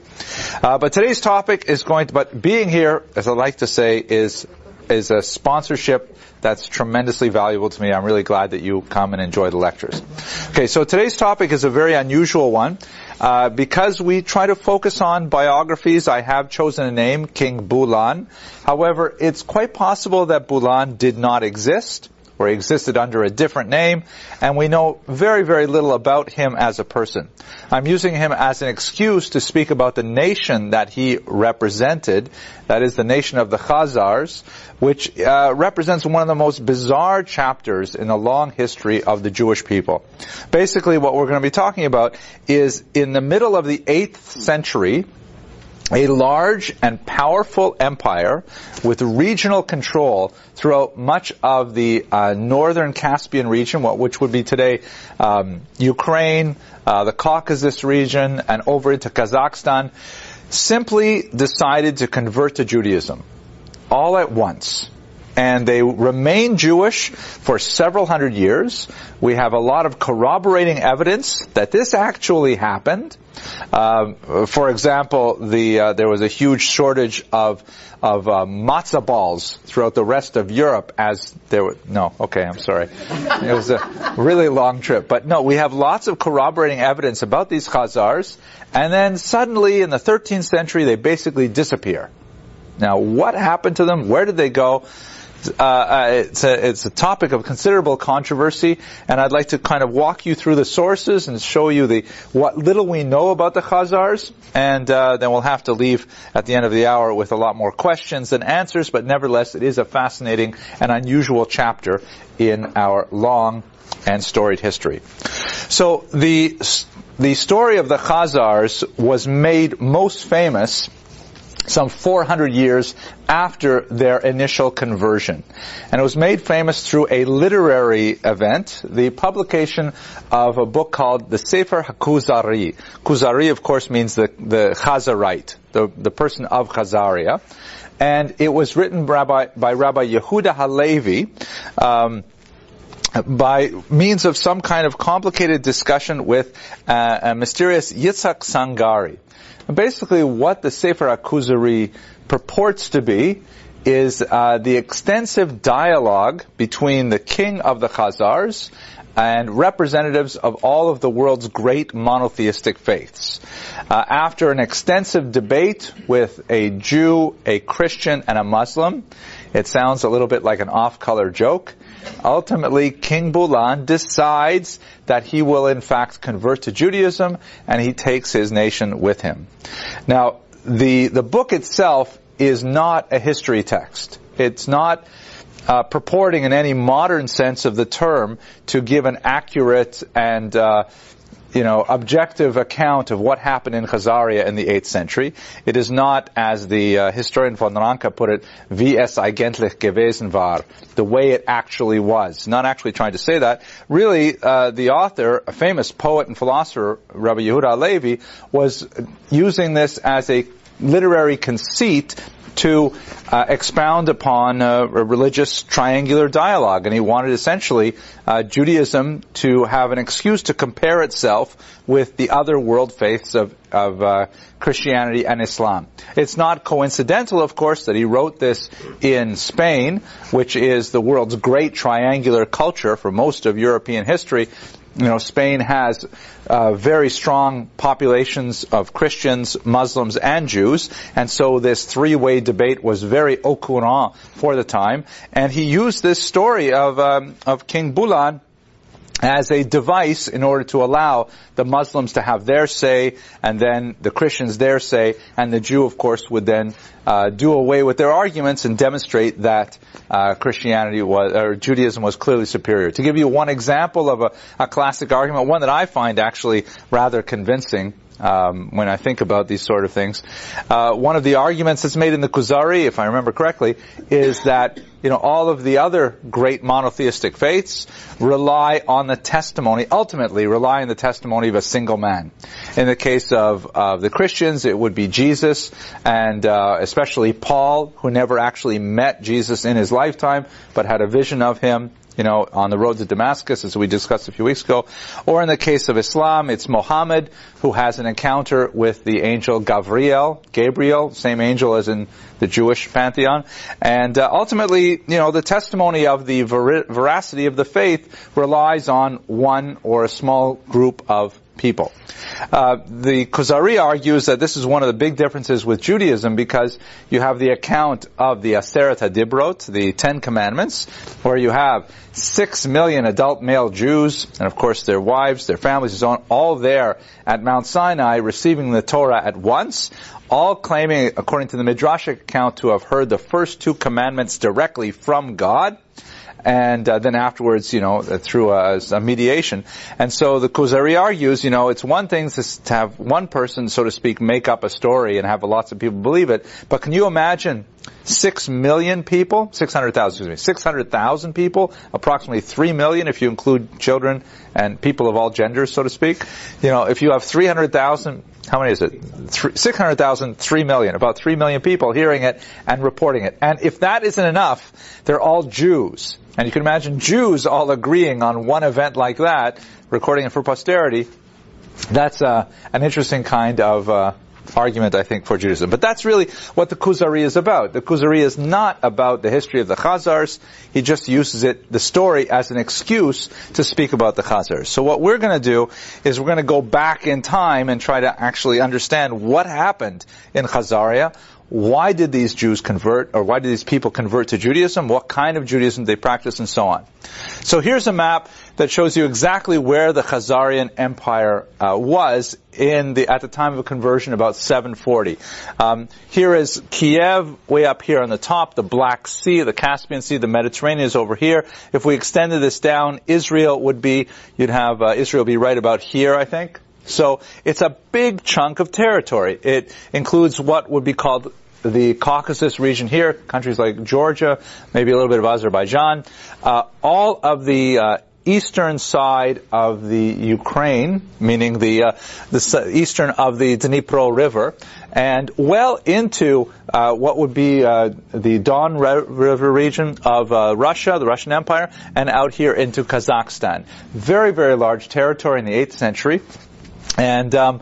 Uh, but today's topic is going to, but being here, as I like to say, is is a sponsorship that's tremendously valuable to me. I'm really glad that you come and enjoy the lectures. Okay, so today's topic is a very unusual one. Uh, because we try to focus on biographies, I have chosen a name, King Bulan. However, it's quite possible that Bulan did not exist or he existed under a different name, and we know very, very little about him as a person. I'm using him as an excuse to speak about the nation that he represented, that is the nation of the Khazars, which uh, represents one of the most bizarre chapters in the long history of the Jewish people. Basically, what we're going to be talking about is in the middle of the 8th century, a large and powerful empire with regional control throughout much of the uh, northern Caspian region, which would be today um, Ukraine, uh, the Caucasus region, and over into Kazakhstan, simply decided to convert to Judaism all at once and they remain Jewish for several hundred years. We have a lot of corroborating evidence that this actually happened. Uh, for example, the uh, there was a huge shortage of of uh, matzah balls throughout the rest of Europe as there were no okay I'm sorry. It was a really long trip. But no we have lots of corroborating evidence about these Khazars and then suddenly in the 13th century they basically disappear. Now what happened to them? Where did they go uh, uh, it's, a, it's a topic of considerable controversy, and I'd like to kind of walk you through the sources and show you the what little we know about the Khazars, and uh, then we'll have to leave at the end of the hour with a lot more questions than answers. But nevertheless, it is a fascinating and unusual chapter in our long and storied history. So the the story of the Khazars was made most famous some 400 years after their initial conversion. And it was made famous through a literary event, the publication of a book called the Sefer HaKuzari. Kuzari, of course, means the, the Chazarite, the, the person of Chazaria. And it was written by, Rabbi Yehuda Halevi, um, by means of some kind of complicated discussion with uh, a mysterious Yitzhak Sangari. Basically, what the Sefer HaKuzari purports to be is uh, the extensive dialogue between the king of the Khazars and representatives of all of the world's great monotheistic faiths. Uh, after an extensive debate with a Jew, a Christian, and a Muslim, it sounds a little bit like an off-color joke. Ultimately, King Bulan decides that he will in fact convert to Judaism and he takes his nation with him. Now, the, the book itself is not a history text. It's not uh, purporting in any modern sense of the term to give an accurate and uh, you know, objective account of what happened in Khazaria in the 8th century. It is not, as the uh, historian von Ranke put it, wie es eigentlich gewesen war, the way it actually was. Not actually trying to say that. Really, uh, the author, a famous poet and philosopher, Rabbi Yehuda Levi, was using this as a literary conceit to uh, expound upon uh, a religious triangular dialogue, and he wanted essentially uh, Judaism to have an excuse to compare itself with the other world faiths of, of uh, Christianity and Islam. It's not coincidental, of course, that he wrote this in Spain, which is the world's great triangular culture for most of European history, you know, Spain has uh, very strong populations of Christians, Muslims, and Jews, and so this three-way debate was very au courant for the time. And he used this story of um, of King Bulan as a device in order to allow the Muslims to have their say, and then the Christians their say, and the Jew, of course, would then uh, do away with their arguments and demonstrate that uh, Christianity was or Judaism was clearly superior. To give you one example of a, a classic argument, one that I find actually rather convincing um, when I think about these sort of things. Uh, one of the arguments that's made in the Kuzari, if I remember correctly, is that you know all of the other great monotheistic faiths rely on the testimony, ultimately rely on the testimony of a single man. In the case of, the Christians, it would be Jesus, and uh, especially Paul, who never actually met Jesus in his lifetime, but had a vision of him you know, on the road to Damascus, as we discussed a few weeks ago. Or in the case of Islam, it's Muhammad who has an encounter with the angel Gabriel, Gabriel, same angel as in the Jewish pantheon. And uh, ultimately, you know, the testimony of the ver- veracity of the faith relies on one or a small group of people. Uh, the Kuzari argues that this is one of the big differences with Judaism because you have the account of the Aseret HaDibrot, the Ten Commandments, where you have six million adult male Jews, and of course their wives, their families, all there at Mount Sinai receiving the Torah at once, all claiming, according to the Midrashic account, to have heard the first two commandments directly from God and uh, then afterwards, you know, through a, a, mediation. And so the Kuzari argues, you know, it's one thing to, to have one person, so to speak, make up a story and have lots of people believe it, but can you imagine six million people, 600,000, excuse me, 600,000 people, approximately three million if you include children and people of all genders, so to speak. You know, if you have 300,000, how many is it? 600,000, 3 million, about 3 million people hearing it and reporting it. And if that isn't enough, they're all Jews. And you can imagine Jews all agreeing on one event like that, recording it for posterity. That's uh, an interesting kind of uh, argument, I think, for Judaism. But that's really what the Kuzari is about. The Kuzari is not about the history of the Khazars. He just uses it, the story, as an excuse to speak about the Khazars. So what we're going to do is we're going to go back in time and try to actually understand what happened in Khazaria, why did these Jews convert, or why did these people convert to Judaism? What kind of Judaism they practice, and so on. So here's a map that shows you exactly where the Khazarian Empire uh, was in the at the time of conversion, about 740. Um, here is Kiev, way up here on the top, the Black Sea, the Caspian Sea, the Mediterranean is over here. If we extended this down, Israel would be, you'd have uh, Israel be right about here, I think. So it's a big chunk of territory. It includes what would be called the Caucasus region here, countries like Georgia, maybe a little bit of Azerbaijan, uh, all of the uh, eastern side of the Ukraine, meaning the uh, the eastern of the Dnipro River, and well into uh, what would be uh, the Don River region of uh, Russia, the Russian Empire, and out here into Kazakhstan. Very, very large territory in the 8th century. And um,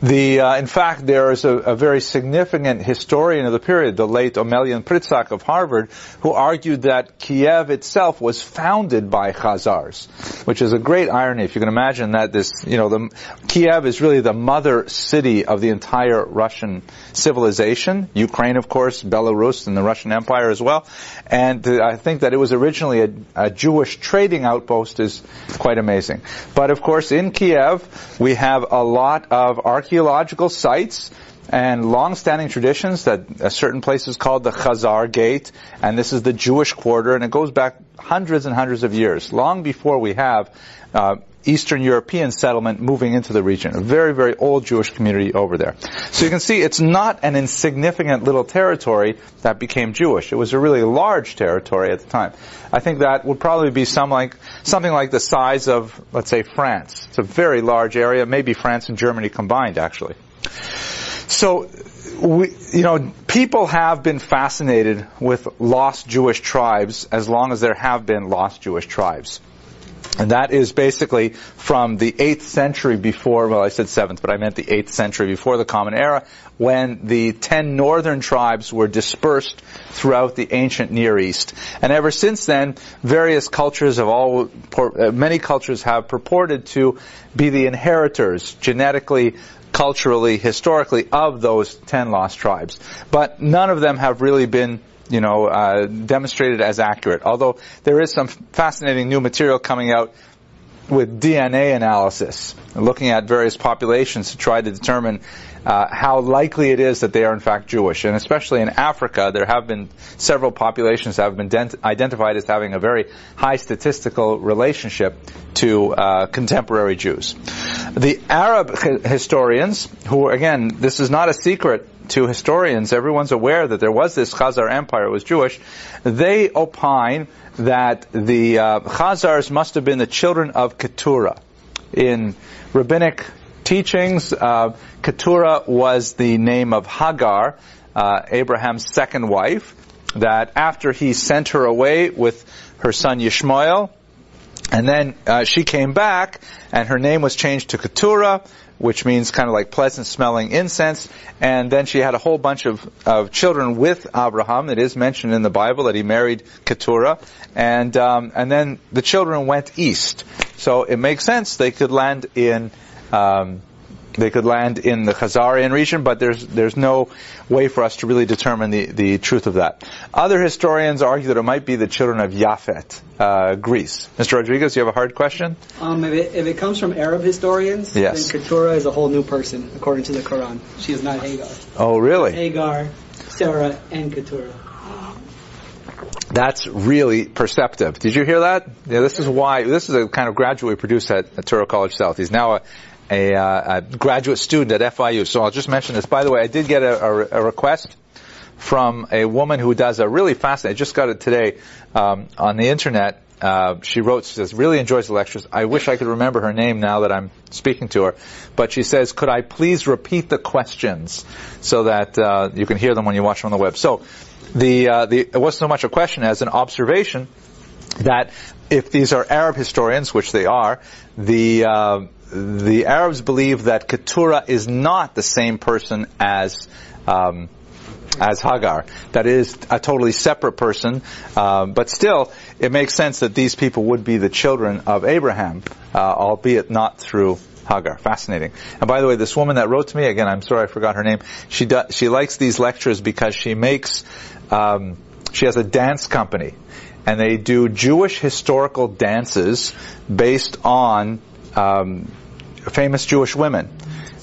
the, uh, in fact, there is a, a, very significant historian of the period, the late Omelian Pritsak of Harvard, who argued that Kiev itself was founded by Khazars, which is a great irony. If you can imagine that this, you know, the, Kiev is really the mother city of the entire Russian civilization. Ukraine, of course, Belarus, and the Russian Empire as well. And uh, I think that it was originally a, a Jewish trading outpost is quite amazing. But of course, in Kiev, we have a lot of archaeology archaeological sites and long-standing traditions that a certain place is called the Khazar Gate, and this is the Jewish quarter, and it goes back hundreds and hundreds of years, long before we have uh, Eastern European settlement moving into the region. A very, very old Jewish community over there. So you can see it's not an insignificant little territory that became Jewish. It was a really large territory at the time. I think that would probably be some like, something like the size of, let's say, France. It's a very large area, maybe France and Germany combined, actually. So, we, you know, people have been fascinated with lost Jewish tribes as long as there have been lost Jewish tribes. And that is basically from the 8th century before, well I said 7th, but I meant the 8th century before the Common Era, when the 10 northern tribes were dispersed throughout the ancient Near East. And ever since then, various cultures have all, uh, many cultures have purported to be the inheritors, genetically, culturally, historically, of those 10 lost tribes. But none of them have really been you know, uh, demonstrated as accurate. Although there is some fascinating new material coming out with DNA analysis, looking at various populations to try to determine uh, how likely it is that they are in fact Jewish. And especially in Africa, there have been several populations that have been dent- identified as having a very high statistical relationship to uh, contemporary Jews. The Arab historians, who again, this is not a secret to historians, everyone's aware that there was this Khazar Empire, it was Jewish, they opine that the uh, Khazars must have been the children of Keturah. In rabbinic teachings, uh, Keturah was the name of Hagar, uh, Abraham's second wife, that after he sent her away with her son Yishmael, and then uh, she came back, and her name was changed to Keturah, which means kind of like pleasant smelling incense. And then she had a whole bunch of, of children with Abraham. It is mentioned in the Bible that he married Keturah. And, um, and then the children went east. So it makes sense they could land in, um, they could land in the Khazarian region, but there's there's no way for us to really determine the, the truth of that. Other historians argue that it might be the children of Yafet, uh, Greece. Mr. Rodriguez, you have a hard question? Um, if, it, if it comes from Arab historians, yes. then Keturah is a whole new person, according to the Quran. She is not Hagar. Oh, really? Hagar, Sarah, and Keturah. That's really perceptive. Did you hear that? Yeah, this is why, this is a kind of graduate we produced at, at Touro College South. He's now a, a, uh, a, graduate student at FIU. So I'll just mention this. By the way, I did get a, a, a request from a woman who does a really fascinating, I just got it today, um, on the internet. Uh, she wrote, she says, really enjoys the lectures. I wish I could remember her name now that I'm speaking to her. But she says, could I please repeat the questions so that uh, you can hear them when you watch them on the web? So the, uh, the, it wasn't so much a question as an observation that if these are Arab historians, which they are, the uh, the Arabs believe that Keturah is not the same person as um, as Hagar. That is a totally separate person, uh, but still, it makes sense that these people would be the children of Abraham, uh, albeit not through Hagar. Fascinating. And by the way, this woman that wrote to me, again, I'm sorry I forgot her name, she she likes these lectures because she makes, um, she has a dance company. And they do Jewish historical dances based on um, famous Jewish women.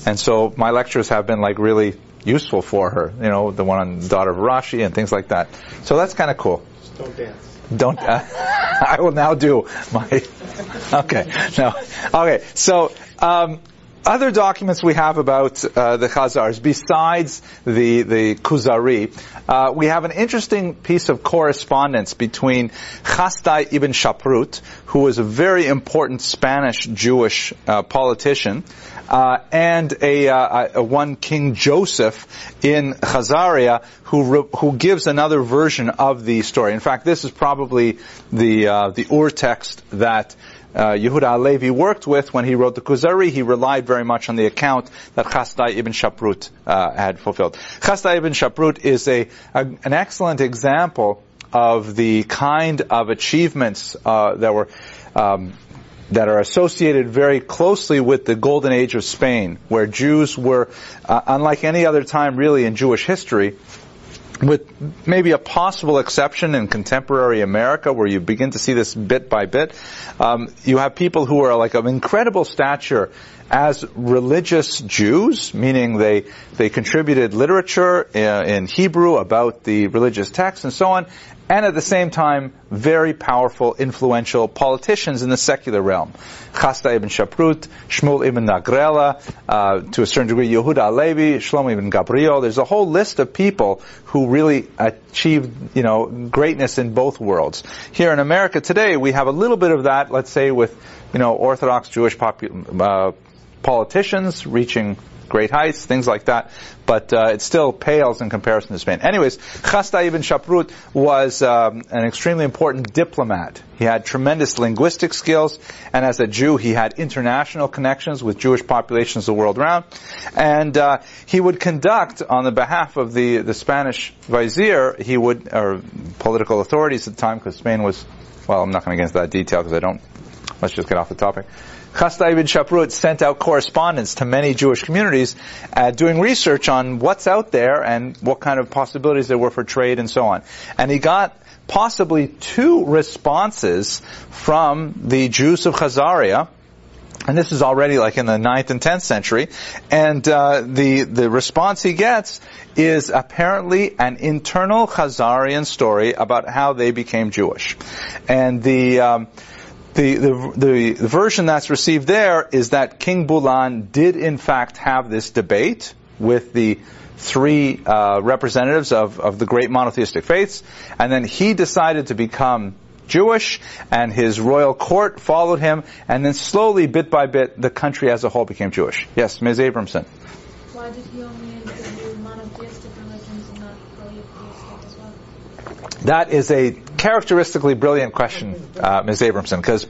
And so my lectures have been like really useful for her. You know, the one on the daughter of Rashi and things like that. So that's kind of cool. Just don't dance. Don't. Uh, I will now do my. Okay. No. Okay. So. Um, other documents we have about uh, the Khazars, besides the the Kuzari, uh, we have an interesting piece of correspondence between Chasdai ibn Shaprut, who was a very important Spanish Jewish uh, politician, uh, and a, uh, a, one King Joseph in Khazaria, who re- who gives another version of the story. In fact, this is probably the uh, the ur text that uh, Yehuda Halevi worked with when he wrote the Kuzari, he relied very much on the account that Chasdai ibn Shaprut uh, had fulfilled. Chasdai ibn Shaprut is a, a, an excellent example of the kind of achievements uh, that were um, that are associated very closely with the golden age of Spain, where Jews were, uh, unlike any other time really in Jewish history, with maybe a possible exception in contemporary America, where you begin to see this bit by bit, um, you have people who are like of incredible stature as religious Jews, meaning they they contributed literature in, uh, Hebrew about the religious texts and so on, and at the same time, very powerful, influential politicians in the secular realm. Chasdai ibn Shaprut, Shmuel ibn Nagrela, uh, to a certain degree, Yehuda Halevi, Shlomo ibn Gabirol. There's a whole list of people who really achieved, you know, greatness in both worlds. Here in America today, we have a little bit of that, let's say, with, you know, Orthodox Jewish popu- uh, politicians reaching great heights, things like that. But uh, it still pales in comparison to Spain. Anyways, Chasdai ibn Shaprut was um, an extremely important diplomat. He had tremendous linguistic skills, and as a Jew, he had international connections with Jewish populations the world around. And uh, he would conduct, on the behalf of the, the Spanish vizier, he would, or political authorities at the time, because Spain was, well, I'm not going to get into that detail because I don't, let's just get off the topic. Chasdai ibn Shaprut sent out correspondence to many Jewish communities uh, doing research on what's out there and what kind of possibilities there were for trade and so on. And he got possibly two responses from the Jews of Khazaria, and this is already like in the 9th and 10th century, and uh, the the response he gets is apparently an internal Khazarian story about how they became Jewish, and the um, the, the, the, the version that's received there is that King Bulan did in fact have this debate with the three uh, representatives of, of the great monotheistic faiths, and then he decided to become Jewish, and his royal court followed him, and then slowly, bit by bit, the country as a whole became Jewish. Yes, Ms. Abramson. Why did he only interview monotheistic religions and not polytheistic as well? That is a characteristically brilliant question, uh, Ms. Abramson, because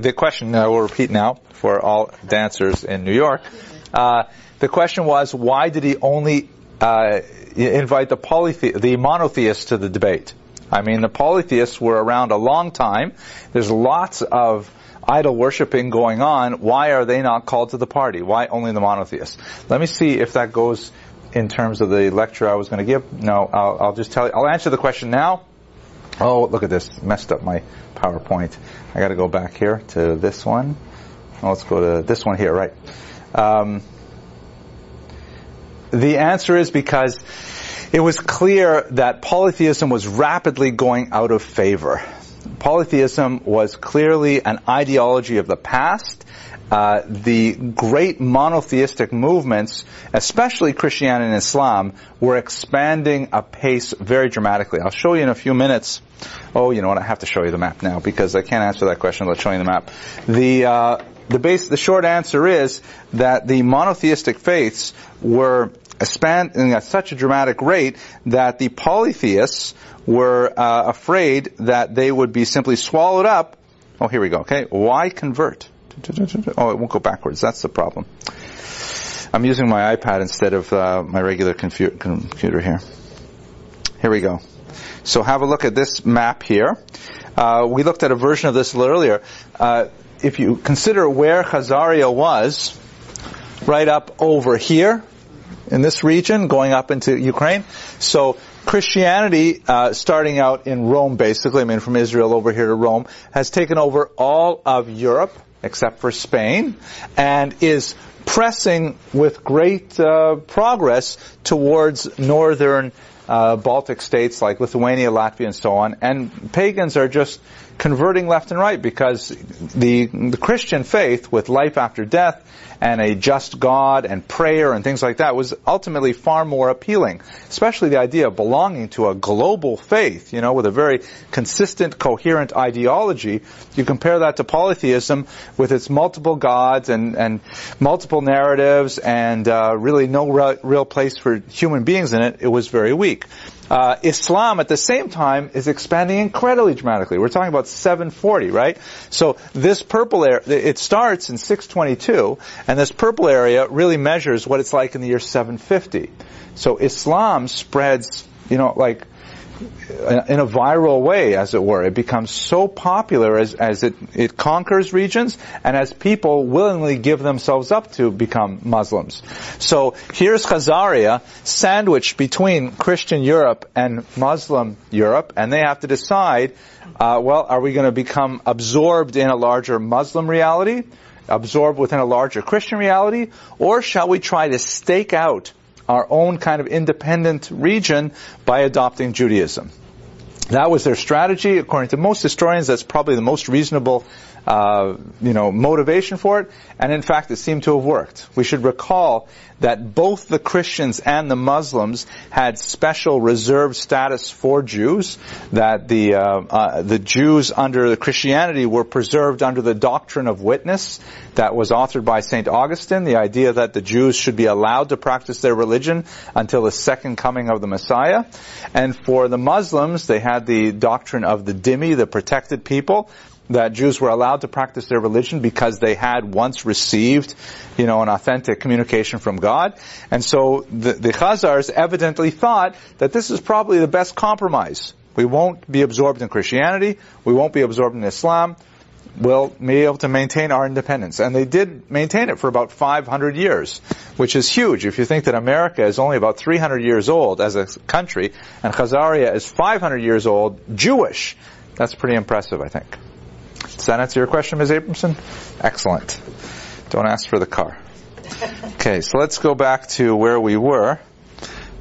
the question I will repeat now for all dancers in New York. Uh, the question was, why did he only uh, invite the polythe- the monotheists to the debate? I mean, the polytheists were around a long time. There's lots of idol worshiping going on. Why are they not called to the party? Why only the monotheists? Let me see if that goes in terms of the lecture I was going to give. No, I'll, I'll just tell you. I'll answer the question now. Oh, look at this. Messed up my PowerPoint. I got to go back here to this one. Oh, let's go to this one here, right. Um, the answer is because it was clear that polytheism was rapidly going out of favor. Polytheism was clearly an ideology of the past. Uh, the great monotheistic movements, especially Christianity and Islam, were expanding apace very dramatically. I'll show you in a few minutes. Oh, you know what? I have to show you the map now because I can't answer that question without showing the map. The uh, the base, the short answer is that the monotheistic faiths were expanding at such a dramatic rate that the polytheists were uh, afraid that they would be simply swallowed up. Oh, here we go. Okay, why convert? Oh, it won't go backwards. That's the problem. I'm using my iPad instead of uh, my regular computer here. Here we go. So have a look at this map here. Uh, we looked at a version of this a little earlier. Uh, if you consider where Khazaria was, right up over here in this region, going up into Ukraine. So Christianity, uh, starting out in Rome, basically, I mean, from Israel over here to Rome, has taken over all of Europe except for Spain, and is pressing with great uh, progress towards northern uh, Baltic states like Lithuania, Latvia, and so on. And pagans are just converting left and right because the, the Christian faith with life after death and a just God and prayer and things like that was ultimately far more appealing. Especially the idea of belonging to a global faith, you know, with a very consistent, coherent ideology. You compare that to polytheism with its multiple gods and, and multiple narratives and uh, really no re- real place for human beings in it. It was very weak. Uh, Islam at the same time is expanding incredibly dramatically. We're talking about 740, right? So this purple area, it starts in 622, and this purple area really measures what it's like in the year 750. So Islam spreads, you know, like in a viral way, as it were. It becomes so popular as, as it, it conquers regions and as people willingly give themselves up to become Muslims. So here's Khazaria sandwiched between Christian Europe and Muslim Europe, and they have to decide, uh, well, are we going to become absorbed in a larger Muslim reality, absorbed within a larger Christian reality, or shall we try to stake out our own kind of independent region by adopting Judaism. That was their strategy. According to most historians, that's probably the most reasonable, uh, you know, motivation for it. And in fact, it seemed to have worked. We should recall that both the Christians and the Muslims had special reserved status for Jews. That the uh, uh, the Jews under the Christianity were preserved under the doctrine of witness that was authored by Saint Augustine. The idea that the Jews should be allowed to practice their religion until the second coming of the Messiah. And for the Muslims, they had the doctrine of the dhimmi, the protected people that Jews were allowed to practice their religion because they had once received, you know, an authentic communication from God. And so the, the Khazars evidently thought that this is probably the best compromise. We won't be absorbed in Christianity. We won't be absorbed in Islam. We'll be able to maintain our independence. And they did maintain it for about 500 years, which is huge. If you think that America is only about 300 years old as a country, and Khazaria is 500 years old, Jewish, that's pretty impressive, I think. Does that answer your question, Ms. Abramson? Excellent. Don't ask for the car. Okay, so let's go back to where we were.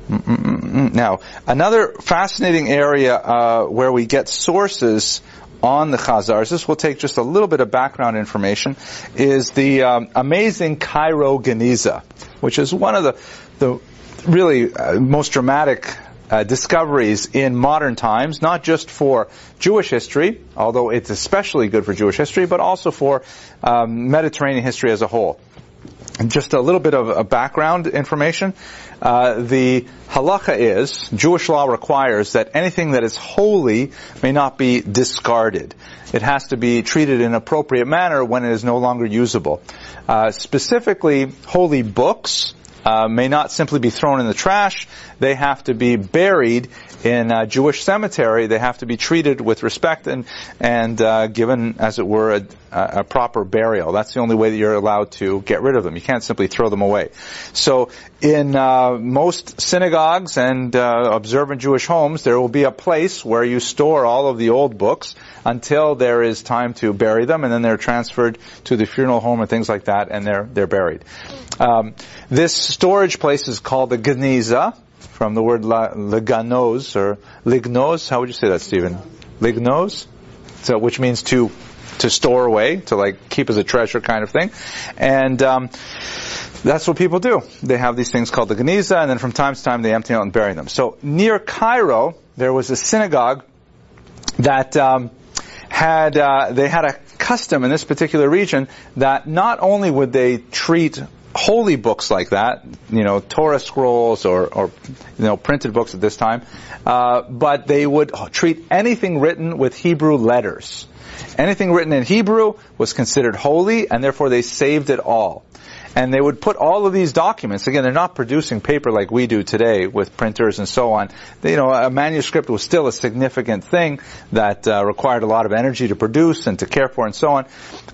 Mm-mm-mm. Now, another fascinating area uh, where we get sources on the Khazars, this will take just a little bit of background information, is the um, amazing Cairo Geniza, which is one of the, the really uh, most dramatic uh, discoveries in modern times, not just for Jewish history, although it's especially good for Jewish history, but also for um, Mediterranean history as a whole. And just a little bit of a background information. Uh, the halacha is, Jewish law requires that anything that is holy may not be discarded. It has to be treated in an appropriate manner when it is no longer usable. Uh, specifically, holy books, uh, may not simply be thrown in the trash. They have to be buried in a Jewish cemetery. They have to be treated with respect and and uh, given, as it were, a, a, proper burial. That's the only way that you're allowed to get rid of them. You can't simply throw them away. So, in uh, most synagogues and uh, observant Jewish homes, there will be a place where you store all of the old books until there is time to bury them, and then they're transferred to the funeral home and things like that, and they're they're buried. Um, this storage place is called the Geniza, from the word liganos or lignos. How would you say that, Stephen? Lignos, so which means to to store away, to like keep as a treasure kind of thing, and. Um, that's what people do. They have these things called the Geniza, and then from time to time they empty out and bury them. So near Cairo, there was a synagogue that um, had uh, they had a custom in this particular region that not only would they treat holy books like that, you know, Torah scrolls or, or you know, printed books at this time, uh, but they would treat anything written with Hebrew letters. Anything written in Hebrew was considered holy, and therefore they saved it all. And they would put all of these documents, again, they're not producing paper like we do today with printers and so on. They, you know, a manuscript was still a significant thing that uh, required a lot of energy to produce and to care for and so on.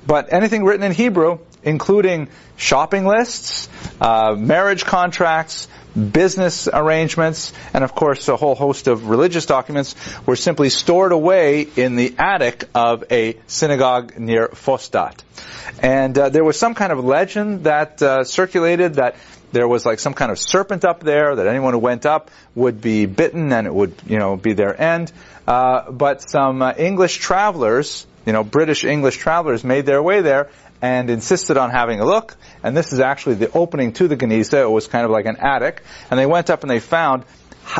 But anything written in Hebrew including shopping lists, uh, marriage contracts, business arrangements, and of course a whole host of religious documents were simply stored away in the attic of a synagogue near Fostat. And uh, there was some kind of legend that uh, circulated that there was like some kind of serpent up there that anyone who went up would be bitten and it would, you know, be their end. Uh, but some uh, English travelers, you know, British English travelers made their way there and insisted on having a look. And this is actually the opening to the Geniza. It was kind of like an attic. And they went up and they found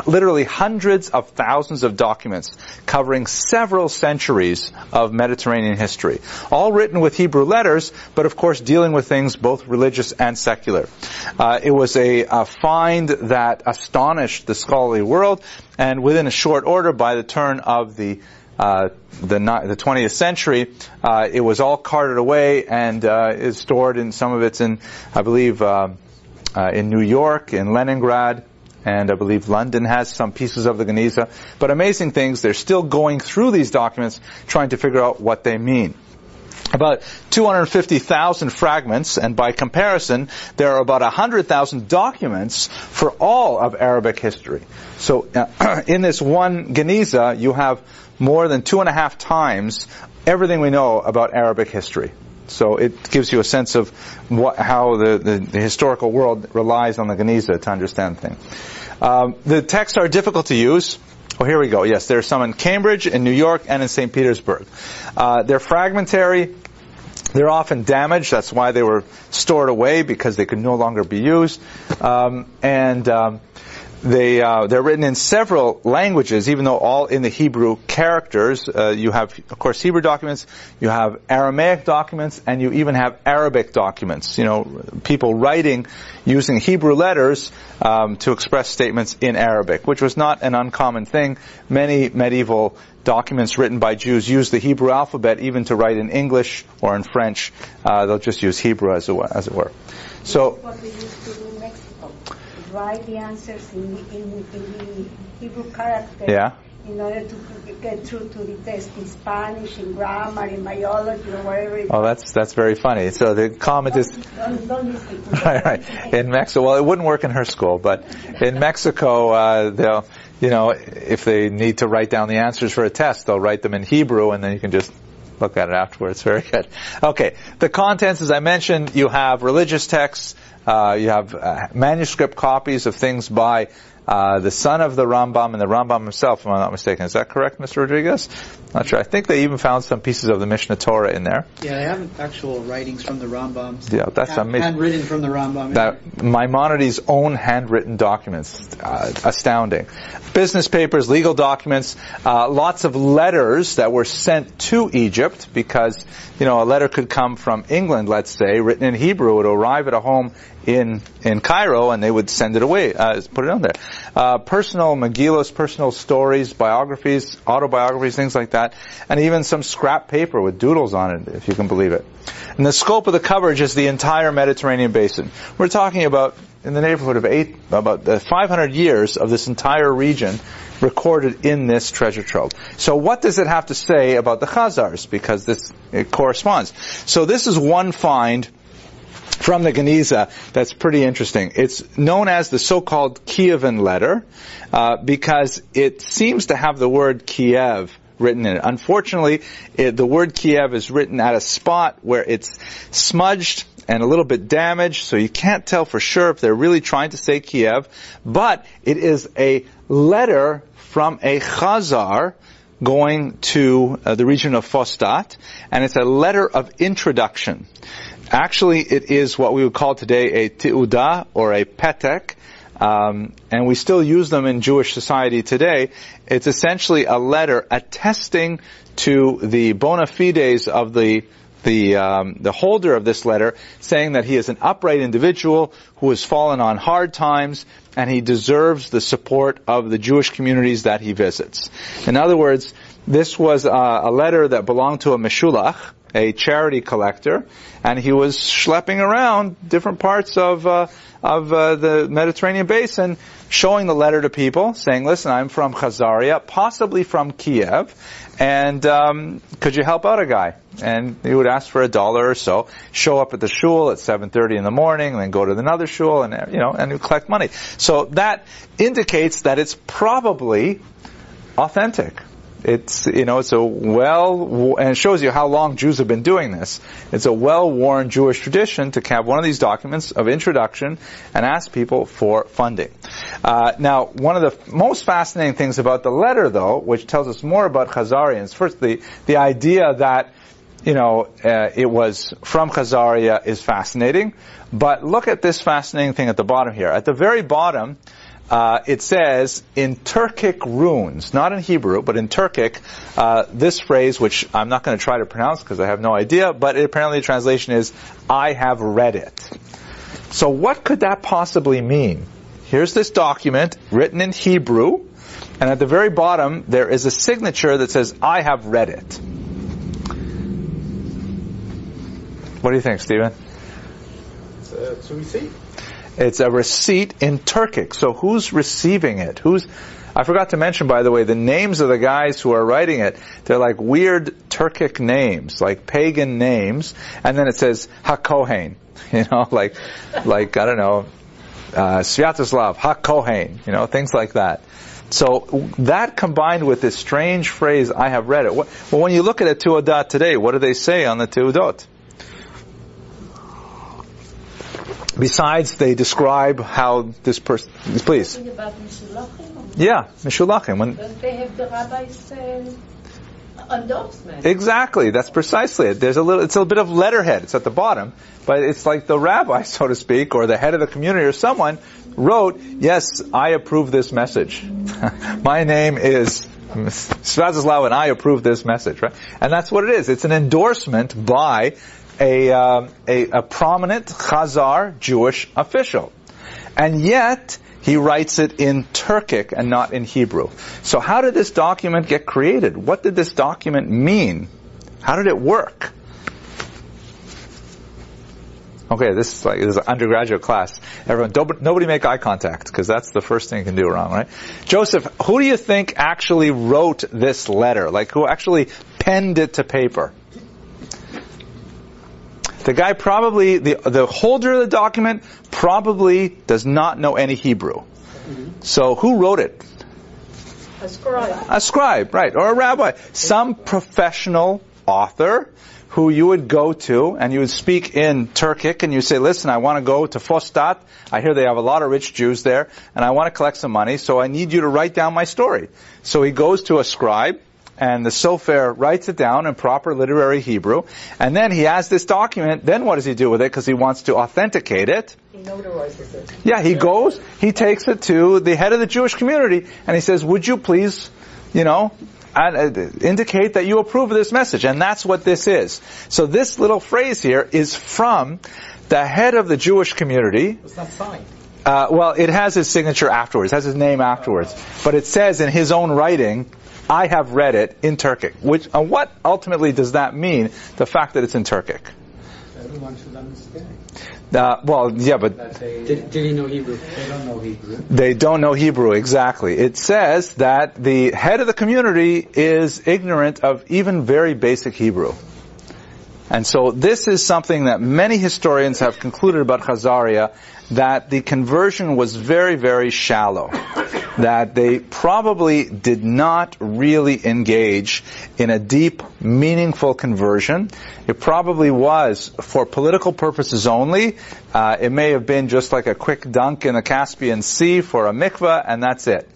literally hundreds of thousands of documents covering several centuries of Mediterranean history, all written with Hebrew letters, but of course dealing with things both religious and secular. Uh, it was a, a, find that astonished the scholarly world, and within a short order, by the turn of the uh, the, the 20th century, uh, it was all carted away and uh, is stored in some of it's in, I believe, uh, uh, in New York, in Leningrad, and I believe London has some pieces of the Geniza. But amazing things, they're still going through these documents trying to figure out what they mean. About 250,000 fragments, and by comparison, there are about 100,000 documents for all of Arabic history. So, uh, in this one Geniza, you have more than two and a half times everything we know about Arabic history. So it gives you a sense of what, how the, the, the, historical world relies on the Geniza to understand things. Um, the texts are difficult to use. Oh, here we go. Yes, there's some in Cambridge, in New York, and in St. Petersburg. Uh, they're fragmentary. They're often damaged. That's why they were stored away because they could no longer be used. Um, and um, they uh, they're written in several languages, even though all in the Hebrew characters. Uh, you have, of course, Hebrew documents. You have Aramaic documents, and you even have Arabic documents. You know, people writing using Hebrew letters um, to express statements in Arabic, which was not an uncommon thing. Many medieval documents written by Jews use the Hebrew alphabet even to write in English or in French. Uh, they'll just use Hebrew as as it were. So write the answers in, in, in the Hebrew character. Yeah. In order to get through to the test in Spanish, in grammar, in biology, or whatever. It oh, that's that's very funny. So the comment is don't, don't right, right. In Mexico, well, it wouldn't work in her school, but in Mexico, uh, they'll, you know, if they need to write down the answers for a test, they'll write them in Hebrew, and then you can just look at it afterwards. Very good. Okay, the contents, as I mentioned, you have religious texts, uh, you have uh, manuscript copies of things by uh, the son of the Rambam and the Rambam himself, if I'm not mistaken. Is that correct, Mr. Rodriguez? Not sure. I think they even found some pieces of the Mishneh Torah in there. Yeah, they have actual writings from the Rambam. Yeah, that's hand, amazing. Handwritten from the Rambam. That Maimonides' own handwritten documents, uh, astounding. Business papers, legal documents, uh, lots of letters that were sent to Egypt because you know a letter could come from England, let's say, written in Hebrew, it would arrive at a home in in Cairo, and they would send it away, uh, put it on there. Uh, personal Megillos, personal stories, biographies, autobiographies, things like that, and even some scrap paper with doodles on it, if you can believe it. And the scope of the coverage is the entire Mediterranean basin. We're talking about in the neighborhood of eight, about 500 years of this entire region recorded in this treasure trove. So what does it have to say about the Khazars? Because this it corresponds. So this is one find from the Geniza that's pretty interesting. It's known as the so-called Kievan letter uh, because it seems to have the word Kiev written in it. Unfortunately, it, the word Kiev is written at a spot where it's smudged and a little bit damaged, so you can't tell for sure if they're really trying to say Kiev, but it is a letter from a Khazar going to uh, the region of Fostat, and it's a letter of introduction. Actually, it is what we would call today a ti'udah or a petek, um, and we still use them in Jewish society today. It's essentially a letter attesting to the bona fides of the the um, the holder of this letter, saying that he is an upright individual who has fallen on hard times and he deserves the support of the Jewish communities that he visits. In other words, this was uh, a letter that belonged to a Meshulach, a charity collector, and he was schlepping around different parts of uh, of uh, the Mediterranean basin, showing the letter to people, saying, "Listen, I'm from Khazaria, possibly from Kiev, and um, could you help out a guy?" And he would ask for a dollar or so, show up at the shul at 7:30 in the morning, and then go to another shul, and you know, and collect money. So that indicates that it's probably authentic. It's you know it's a well and it shows you how long Jews have been doing this. It's a well-worn Jewish tradition to have one of these documents of introduction and ask people for funding. Uh, now, one of the most fascinating things about the letter, though, which tells us more about Khazarians, first the the idea that you know uh, it was from Khazaria is fascinating, but look at this fascinating thing at the bottom here. At the very bottom uh, it says in Turkic runes, not in Hebrew, but in Turkic, uh, this phrase, which I'm not going to try to pronounce because I have no idea, but it, apparently the translation is, I have read it. So what could that possibly mean? Here's this document written in Hebrew, and at the very bottom there is a signature that says, I have read it. What do you think, Stephen? It's, uh, a. It's a receipt in Turkic. So who's receiving it? Who's I forgot to mention, by the way, the names of the guys who are writing it. They're like weird Turkic names, like pagan names, and then it says Hakohen. You know, like, like I don't know, uh, Sviatoslav Hakohen. You know, things like that. So that combined with this strange phrase, "I have read it." Well, when you look at a tuadat today, what do they say on the tuadot? Besides, they describe how this person. Please. Something about Mishulachim? Yeah, Mishulachim. When Don't they have the rabbi's uh, endorsement? exactly, that's precisely it. There's a little. It's a bit of letterhead. It's at the bottom, but it's like the rabbi, so to speak, or the head of the community, or someone wrote, "Yes, I approve this message. My name is." Svazislav and I approve this message, right? And that's what it is. It's an endorsement by a, um, a, a prominent Khazar Jewish official. And yet, he writes it in Turkic and not in Hebrew. So how did this document get created? What did this document mean? How did it work? Okay, this is like this is an undergraduate class. Everyone, nobody make eye contact because that's the first thing you can do wrong, right? Joseph, who do you think actually wrote this letter? Like, who actually penned it to paper? The guy probably, the, the holder of the document probably does not know any Hebrew. So who wrote it? A scribe. A scribe, right, or a rabbi. Some professional author who you would go to and you would speak in Turkic and you say, listen, I want to go to Fostat. I hear they have a lot of rich Jews there and I want to collect some money, so I need you to write down my story. So he goes to a scribe and the Sofer writes it down in proper literary Hebrew, and then he has this document, then what does he do with it? Because he wants to authenticate it. He notarizes it. Yeah, he goes, he takes it to the head of the Jewish community, and he says, would you please, you know, and, uh, indicate that you approve of this message? And that's what this is. So this little phrase here is from the head of the Jewish community. It's not signed. Uh, well, it has his signature afterwards, has his name afterwards, but it says in his own writing, I have read it in Turkic. Which, uh, what ultimately does that mean? The fact that it's in Turkic. Everyone should understand Uh, well, yeah, but they, Did, did he know Hebrew? they don't know Hebrew. they don't know Hebrew exactly. It says that the head of the community is ignorant of even very basic Hebrew. And so this is something that many historians have concluded about Khazaria, that the conversion was very, very shallow. That they probably did not really engage in a deep, meaningful conversion. It probably was for political purposes only. Uh, it may have been just like a quick dunk in the Caspian Sea for a mikveh, and that's it.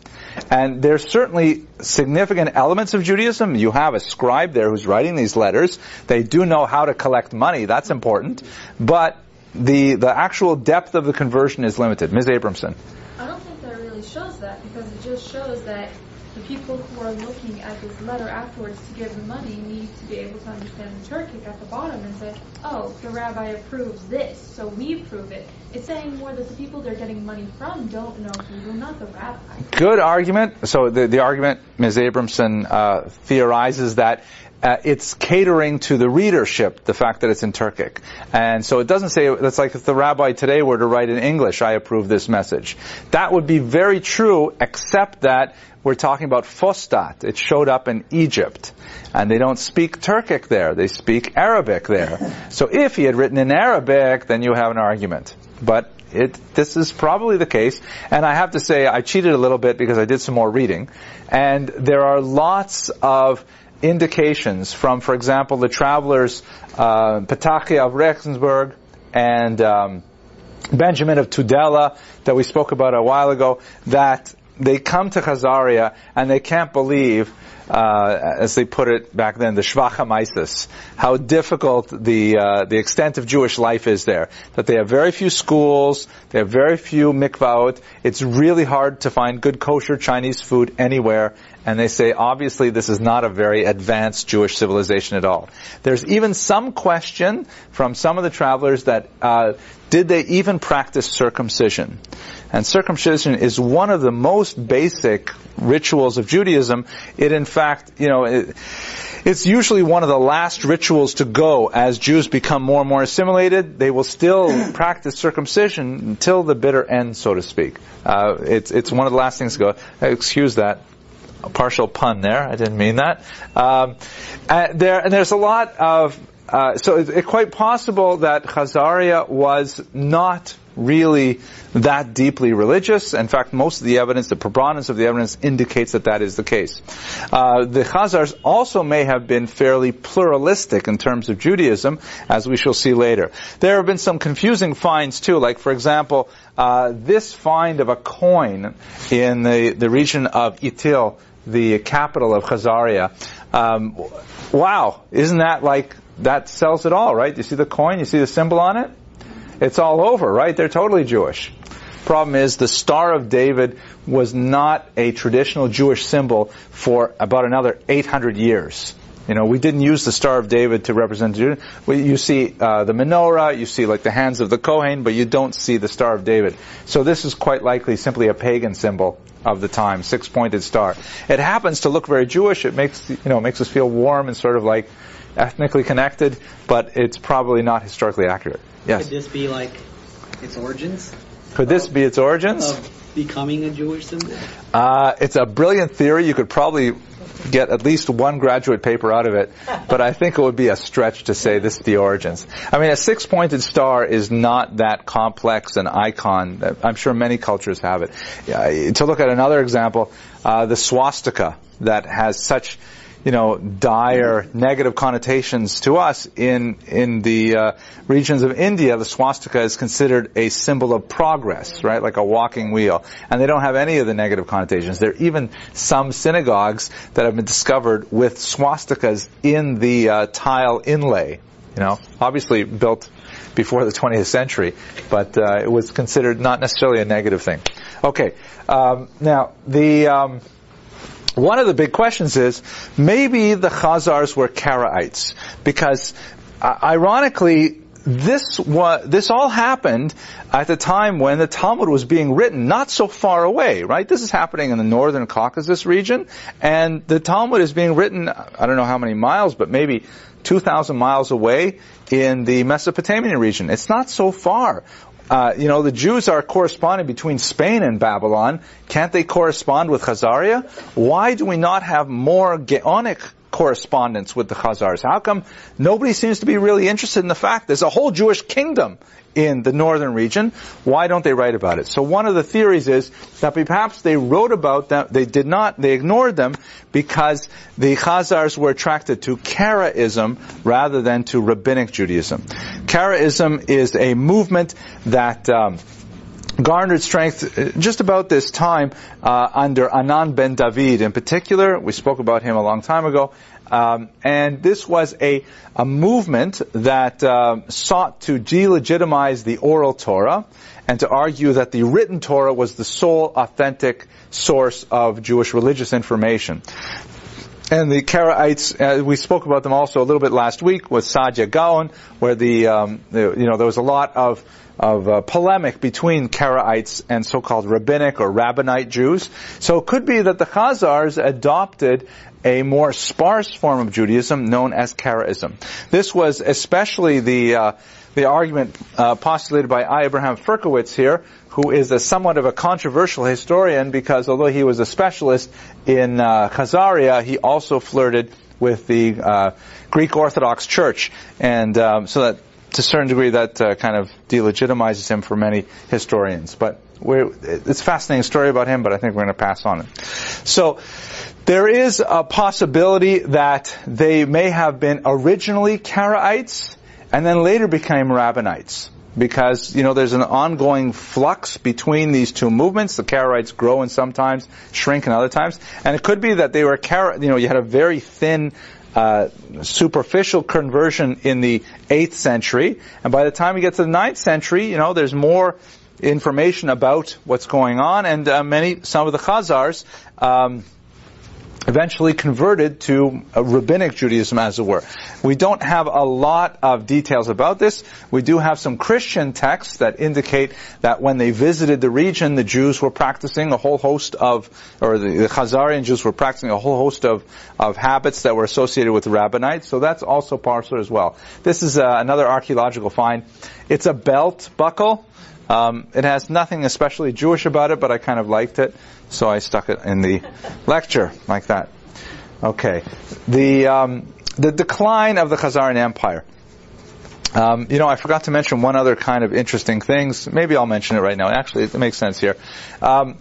And there's certainly significant elements of Judaism. You have a scribe there who's writing these letters. They do know how to collect money. That's important. But the, the actual depth of the conversion is limited. Ms. Abramson. I don't think that really shows that because it just shows that the people who are looking at this letter afterwards to give the money need to be able to understand the Turkic at the bottom and say, oh, the rabbi approves this, so we approve it. It's saying more that the people they're getting money from don't know Hebrew, not the rabbi. Good argument. So the, the argument, Ms. Abramson uh, theorizes that uh, it's catering to the readership, the fact that it's in Turkic. And so it doesn't say, that's like if the rabbi today were to write in English, I approve this message. That would be very true, except that we're talking about Fostat. It showed up in Egypt. And they don't speak Turkic there. They speak Arabic there. So if he had written in Arabic, then you have an argument. But it, this is probably the case. And I have to say, I cheated a little bit because I did some more reading. And there are lots of indications from, for example, the travelers, uh, of Regensburg and um, Benjamin of Tudela that we spoke about a while ago, that they come to Khazaria and they can't believe, uh, as they put it back then, the Shvachamisis, how difficult the uh, the extent of Jewish life is there. That they have very few schools, they have very few mikvaot. It's really hard to find good kosher Chinese food anywhere. And they say, obviously, this is not a very advanced Jewish civilization at all. There's even some question from some of the travelers that uh, did they even practice circumcision? And circumcision is one of the most basic rituals of Judaism. It, in fact, you know, it, it's usually one of the last rituals to go as Jews become more and more assimilated. They will still practice circumcision until the bitter end, so to speak. Uh, it's it's one of the last things to go. Excuse that a partial pun there. I didn't mean that. Um, and there and there's a lot of uh, so it's, quite possible that Khazaria was not really that deeply religious. In fact, most of the evidence, the preponderance of the evidence indicates that that is the case. Uh, the Khazars also may have been fairly pluralistic in terms of Judaism, as we shall see later. There have been some confusing finds too, like for example, uh, this find of a coin in the, the region of Itil, the capital of Khazaria. Um, wow, isn't that like, that sells it all, right? You see the coin, you see the symbol on it? It's all over, right? They're totally Jewish. Problem is, the Star of David was not a traditional Jewish symbol for about another 800 years. You know, we didn't use the Star of David to represent Judah. You see uh, the menorah, you see like the hands of the Kohen, but you don't see the Star of David. So this is quite likely simply a pagan symbol of the time, six-pointed star. It happens to look very Jewish. It makes you know it makes us feel warm and sort of like ethnically connected, but it's probably not historically accurate. Yes. Could this be like its origins? Could this be its origins? Of becoming a Jewish symbol? Uh, it's a brilliant theory. You could probably get at least one graduate paper out of it, but I think it would be a stretch to say this is the origins. I mean, a six-pointed star is not that complex an icon. I'm sure many cultures have it. Uh, to look at another example, uh, the swastika that has such you know, dire negative connotations to us in in the uh, regions of India. The swastika is considered a symbol of progress, right, like a walking wheel, and they don't have any of the negative connotations. There are even some synagogues that have been discovered with swastikas in the uh, tile inlay. You know, obviously built before the 20th century, but uh, it was considered not necessarily a negative thing. Okay, um, now the. Um, one of the big questions is maybe the Khazars were Karaites because uh, ironically this was, this all happened at the time when the Talmud was being written, not so far away, right? This is happening in the northern Caucasus region, and the Talmud is being written, I don't know how many miles, but maybe 2,000 miles away in the Mesopotamian region. It's not so far. Uh, you know, the Jews are corresponding between Spain and Babylon. Can't they correspond with Khazaria? Why do we not have more Geonic correspondence with the Khazars? How come nobody seems to be really interested in the fact there's a whole Jewish kingdom in the northern region? Why don't they write about it? So one of the theories is that perhaps they wrote about them, they did not, they ignored them because the Khazars were attracted to Karaism rather than to rabbinic Judaism. Karaism is a movement that um, garnered strength uh, just about this time uh, under Anan ben David in particular. We spoke about him a long time ago. Um, and this was a, a movement that uh, sought to delegitimize the oral Torah and to argue that the written Torah was the sole authentic source of Jewish religious information. And the Karaites, uh, we spoke about them also a little bit last week with Saadia Gaon, where the, um, the, you know there was a lot of of uh, polemic between Karaites and so-called rabbinic or rabbinite Jews. So it could be that the Khazars adopted a more sparse form of Judaism known as Karaism. This was especially the uh, the argument uh, postulated by. Abraham Firkovich here, who is a somewhat of a controversial historian because although he was a specialist in uh, Khazaria, he also flirted with the uh, Greek Orthodox Church, and um, so that to a certain degree that uh, kind of delegitimizes him for many historians. But it's a fascinating story about him, but I think we're going to pass on it. So there is a possibility that they may have been originally Karaites and then later became Rabbinites because you know there's an ongoing flux between these two movements. The Karaites grow and sometimes shrink in other times, and it could be that they were Kar- you know you had a very thin. Uh, superficial conversion in the 8th century, and by the time we get to the 9th century, you know, there's more information about what's going on, and uh, many, some of the Khazars, um, eventually converted to rabbinic Judaism, as it were. We don't have a lot of details about this. We do have some Christian texts that indicate that when they visited the region, the Jews were practicing a whole host of, or the, the Khazarian Jews were practicing a whole host of, of habits that were associated with the rabbinites. So that's also partial as well. This is uh, another archaeological find. It's a belt buckle. Um, it has nothing especially Jewish about it, but I kind of liked it, so I stuck it in the lecture like that. Okay, the um, the decline of the Khazarian Empire. Um, you know, I forgot to mention one other kind of interesting things. Maybe I'll mention it right now. Actually, it makes sense here. Um,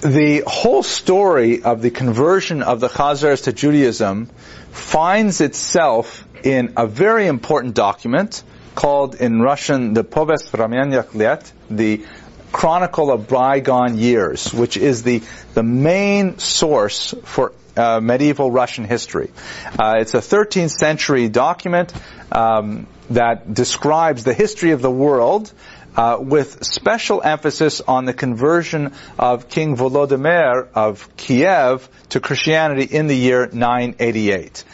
the whole story of the conversion of the Khazars to Judaism finds itself in a very important document called in Russian the Povest Vremennykh Let, the Chronicle of Bygone Years, which is the, the main source for uh, medieval Russian history. Uh, it's a 13th century document um, that describes the history of the world uh, with special emphasis on the conversion of King Volodymyr of Kiev to Christianity in the year 988.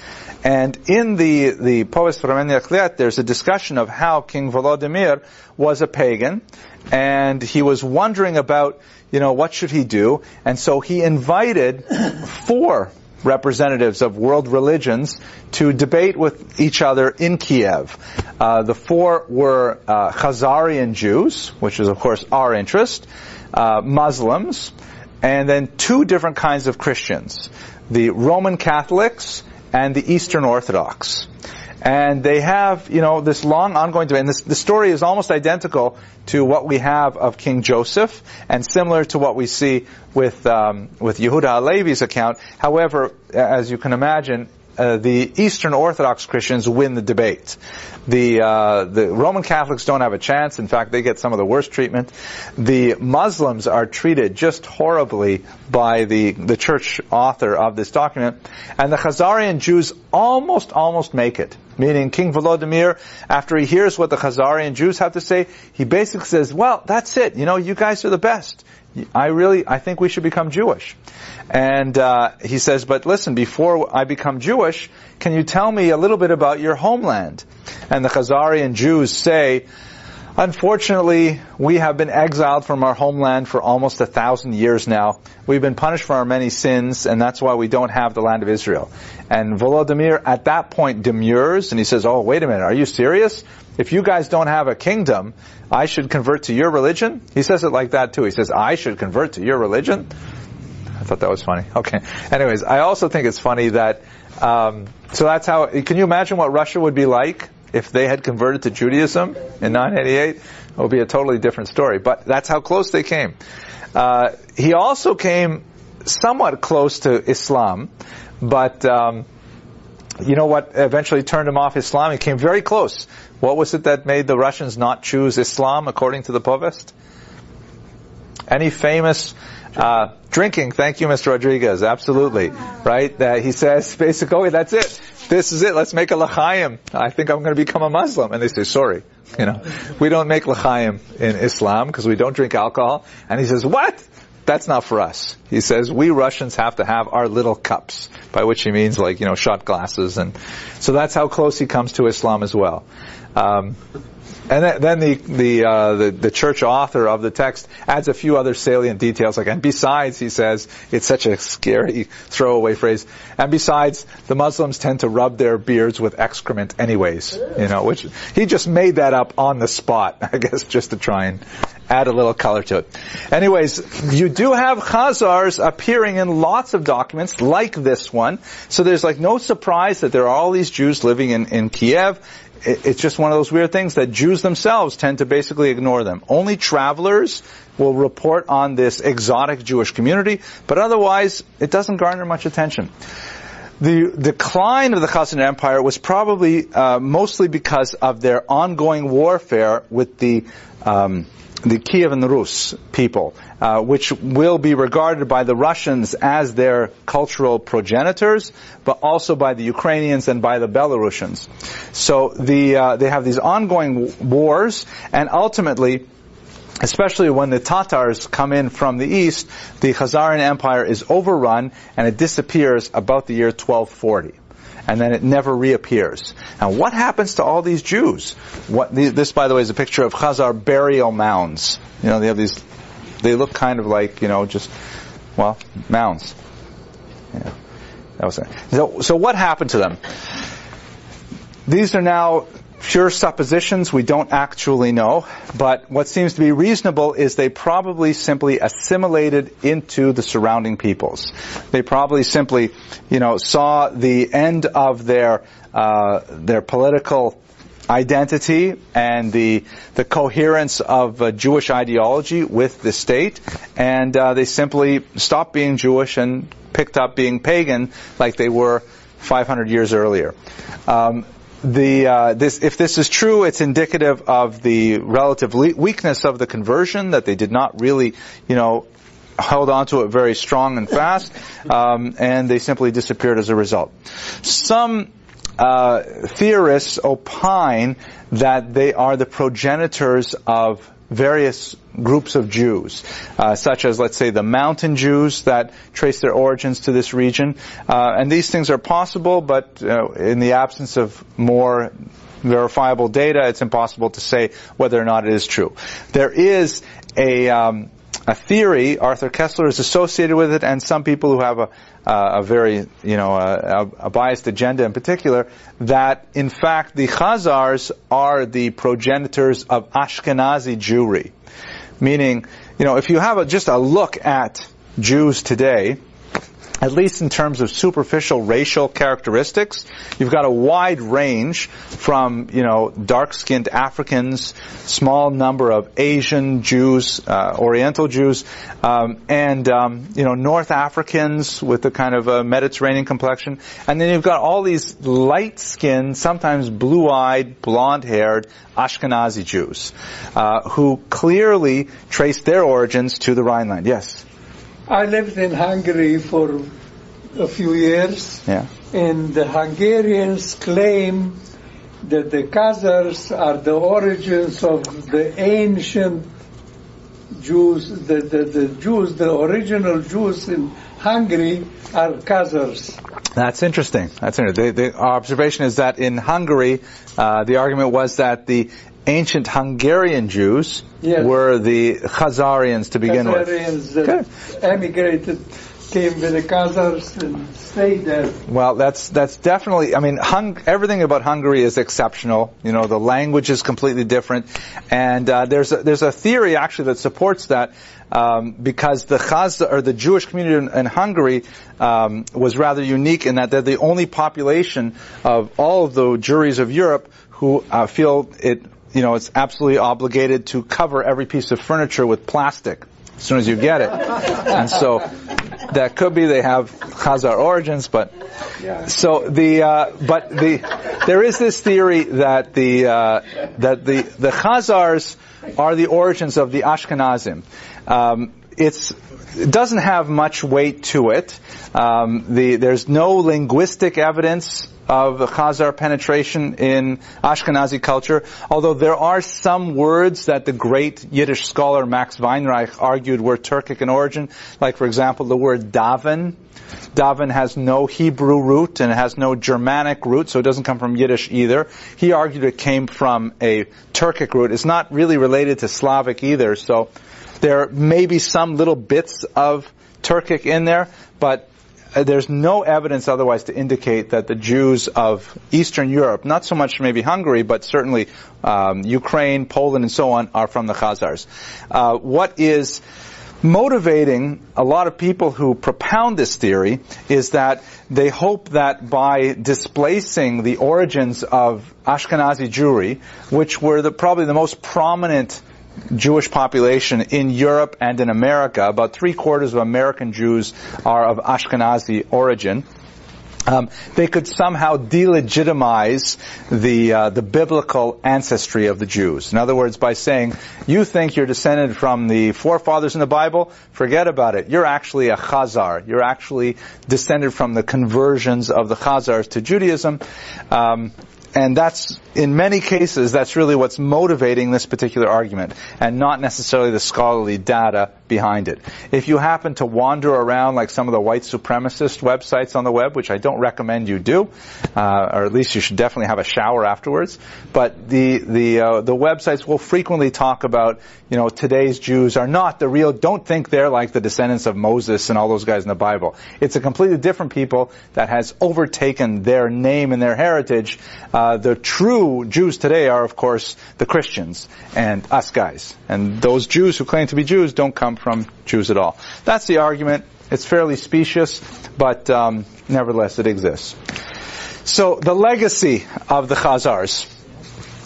And in the, the Povest Vremennykh there's a discussion of how King Volodymyr was a pagan, and he was wondering about, you know, what should he do? And so he invited four representatives of world religions to debate with each other in Kiev. Uh, the four were uh, Khazarian Jews, which is of course our interest, uh, Muslims, and then two different kinds of Christians. The Roman Catholics and the Eastern Orthodox. And they have, you know, this long ongoing debate. And this, the story is almost identical to what we have of King Joseph, and similar to what we see with um, with Yehuda Halevi's account. However, as you can imagine, uh, the Eastern Orthodox Christians win the debate. The uh, the Roman Catholics don't have a chance. In fact, they get some of the worst treatment. The Muslims are treated just horribly by the the church author of this document, and the Khazarian Jews almost almost make it. Meaning King Volodymyr, after he hears what the Khazarian Jews have to say, he basically says, "Well, that's it. You know, you guys are the best. I really, I think we should become Jewish." And uh, he says, but listen, before I become Jewish, can you tell me a little bit about your homeland? And the Khazarian Jews say, Unfortunately, we have been exiled from our homeland for almost a thousand years now. We've been punished for our many sins, and that's why we don't have the land of Israel. And Volodymyr at that point demurs, and he says, oh, wait a minute, are you serious? If you guys don't have a kingdom, I should convert to your religion? He says it like that too. He says, I should convert to your religion? I thought that was funny. Okay. Anyways, I also think it's funny that, um, so that's how, can you imagine what Russia would be like if they had converted to Judaism in 988? It would be a totally different story. But that's how close they came. Uh, he also came somewhat close to Islam, but, um, you know what eventually turned him off Islam? He came very close. What was it that made the Russians not choose Islam according to the Povest? Any famous uh, drinking, thank you, Mr. Rodriguez. Absolutely. Right? That he says, basically, oh, that's it. This is it. Let's make a l'chaim. I think I'm going to become a Muslim. And they say, sorry. You know, we don't make l'chaim in Islam because we don't drink alcohol. And he says, what? That's not for us. He says, we Russians have to have our little cups, by which he means like, you know, shot glasses. And so that's how close he comes to Islam as well. Um, And then, the the, uh, the the church author of the text adds a few other salient details, like and besides, he says it's such a scary throwaway phrase. And besides, the Muslims tend to rub their beards with excrement, anyways. You know, which he just made that up on the spot, I guess, just to try and add a little color to it. Anyways, you do have Khazars appearing in lots of documents like this one. So there's like no surprise that there are all these Jews living in, in Kiev it's just one of those weird things that Jews themselves tend to basically ignore them. Only travelers will report on this exotic Jewish community, but otherwise it doesn't garner much attention. The decline of the Khazar Empire was probably uh, mostly because of their ongoing warfare with the um, the Kievan Rus people, uh, which will be regarded by the Russians as their cultural progenitors, but also by the Ukrainians and by the Belarusians. So the uh, they have these ongoing wars, and ultimately. Especially when the Tatars come in from the east, the Khazarian Empire is overrun and it disappears about the year 1240 and then it never reappears. Now, what happens to all these Jews? What, this, by the way, is a picture of Khazar burial mounds. You know, they have these, they look kind of like, you know, just, well, mounds. Yeah. That was it. So, so what happened to them? These are now pure suppositions. We don't actually know. But what seems to be reasonable is they probably simply assimilated into the surrounding peoples. They probably simply, you know, saw the end of their, uh, their political identity and the the coherence of uh, Jewish ideology with the state, and uh, they simply stopped being Jewish and picked up being pagan like they were 500 years earlier. Um, the uh, this if this is true, it's indicative of the relative le- weakness of the conversion that they did not really, you know, held onto it very strong and fast, um, and they simply disappeared as a result. Some uh, theorists opine that they are the progenitors of various groups of Jews, uh, such as, let's say, the mountain Jews that trace their origins to this region. Uh, and these things are possible, but uh, in the absence of more verifiable data, it's impossible to say whether or not it is true. There is a um, a theory. Arthur Koestler is associated with it, and some people who have a, uh, a very, you know, a, a, biased agenda in particular, that in fact the Khazars are the progenitors of Ashkenazi Jewry. Meaning, you know, if you have a, just a look at Jews today, at least in terms of superficial racial characteristics, you've got a wide range from, you know, dark-skinned Africans, small number of Asian Jews, uh, Oriental Jews, um, and, um, you know, North Africans with a kind of Mediterranean complexion. And then you've got all these light-skinned, sometimes blue-eyed, blonde-haired Ashkenazi Jews, uh, who clearly trace their origins to the Rhineland. Yes? I lived in Hungary for a few years. Yeah. And the Hungarians claim that the Khazars are the origins of the ancient Jews, the, the, the Jews, the original Jews in Hungary are Khazars. That's interesting. That's interesting. The, the observation is that in Hungary, uh, the argument was that the ancient Hungarian Jews yes. were the Khazarians to begin Khazarians with. Emigrated, came with the Khazars and stayed there. Well, that's that's definitely. I mean, hung, everything about Hungary is exceptional. You know, the language is completely different, and uh, there's a, there's a theory actually that supports that. Um, because the Chaz or the Jewish community in, in Hungary um, was rather unique in that they're the only population of all of the Jewries of Europe who uh, feel it you know, it's absolutely obligated to cover every piece of furniture with plastic as soon as you get it. and so that could be they have Khazar origins, but yeah. so the uh, but the there is this theory that the uh, that the the Khazars are the origins of the Ashkenazim. Um, it's it doesn't have much weight to it. Um, the, there's no linguistic evidence of Khazar penetration in Ashkenazi culture, although there are some words that the great Yiddish scholar Max Weinreich argued were Turkic in origin, like for example the word daven. Daven has no Hebrew root and it has no Germanic root, so it doesn't come from Yiddish either. He argued it came from a Turkic root. It's not really related to Slavic either, so there may be some little bits of Turkic in there, but uh, there's no evidence otherwise to indicate that the Jews of Eastern Europe, not so much maybe Hungary, but certainly um, Ukraine, Poland, and so on, are from the Khazars. Uh, what is motivating a lot of people who propound this theory is that they hope that by displacing the origins of Ashkenazi Jewry, which were the, probably the most prominent Jewish population in Europe and in America. About three quarters of American Jews are of Ashkenazi origin. Um, they could somehow delegitimize the uh, the biblical ancestry of the Jews. In other words, by saying you think you're descended from the forefathers in the Bible, forget about it. You're actually a Khazar. You're actually descended from the conversions of the Khazars to Judaism. Um, and that's, in many cases, that's really what's motivating this particular argument, and not necessarily the scholarly data behind it. If you happen to wander around like some of the white supremacist websites on the web, which I don't recommend you do, uh, or at least you should definitely have a shower afterwards, but the, the, uh, the websites will frequently talk about, you know, today's Jews are not the real, don't think they're like the descendants of Moses and all those guys in the Bible. It's a completely different people that has overtaken their name and their heritage, uh, the true Jews today are, of course, the Christians and us guys. And those Jews who claim to be Jews don't come from Jews at all. That's the argument. It's fairly specious, but um, nevertheless, it exists. So the legacy of the Khazars.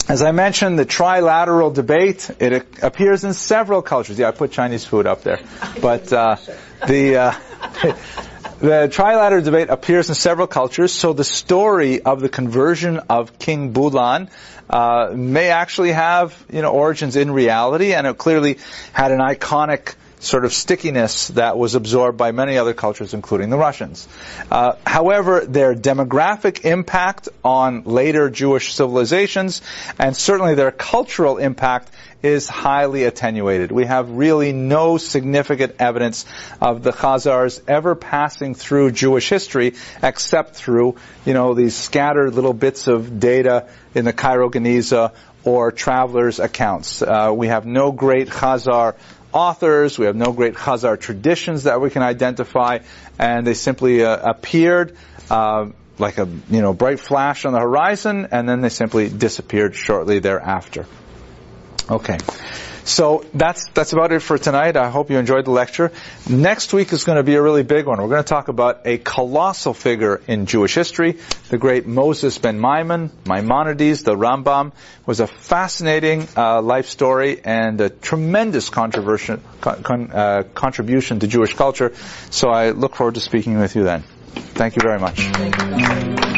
As I mentioned, the trilateral debate, it appears in several cultures. Yeah, I put Chinese food up there. But uh, the uh, the trilateral debate appears in several cultures, so the story of the conversion of King Bulan uh, may actually have you know origins in reality, and it clearly had an iconic sort of stickiness that was absorbed by many other cultures, including the Russians. Uh, however, their demographic impact on later Jewish civilizations, and certainly their cultural impact, is highly attenuated. We have really no significant evidence of the Khazars ever passing through Jewish history except through, you know, these scattered little bits of data in the Cairo Geniza or travelers' accounts. Uh, we have no great Khazar authors, we have no great Khazar traditions that we can identify, and they simply uh, appeared uh, like a you know bright flash on the horizon, and then they simply disappeared shortly thereafter. Okay. So that's that's about it for tonight. I hope you enjoyed the lecture. Next week is going to be a really big one. We're going to talk about a colossal figure in Jewish history, the great Moses ben Maimon, Maimonides, the Rambam, was a fascinating uh, life story and a tremendous con, uh, contribution to Jewish culture. So I look forward to speaking with you then. Thank you very much.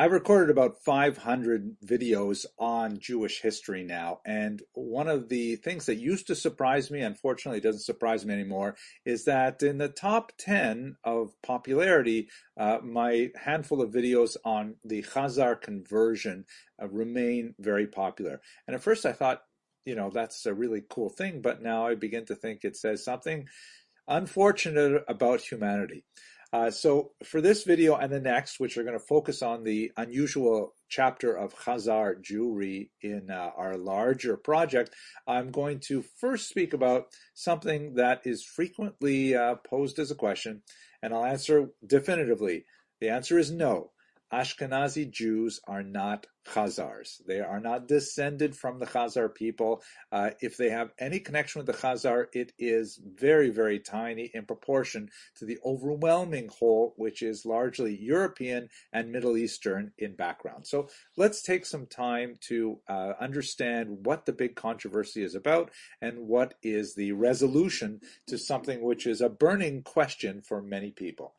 I've recorded about 500 videos on Jewish history now, and one of the things that used to surprise me, unfortunately doesn't surprise me anymore, is that in the top 10 of popularity, uh, my handful of videos on the Khazar conversion uh, remain very popular. And at first I thought, you know, that's a really cool thing, but now I begin to think it says something unfortunate about humanity. Uh, so for this video and the next, which are going to focus on the unusual chapter of Khazar Jewry in uh, our larger project, I'm going to first speak about something that is frequently uh, posed as a question, and I'll answer definitively. The answer is no. Ashkenazi Jews are not Khazars. They are not descended from the Khazar people. Uh, if they have any connection with the Khazar, it is very, very tiny in proportion to the overwhelming whole, which is largely European and Middle Eastern in background. So let's take some time to uh, understand what the big controversy is about and what is the resolution to something which is a burning question for many people.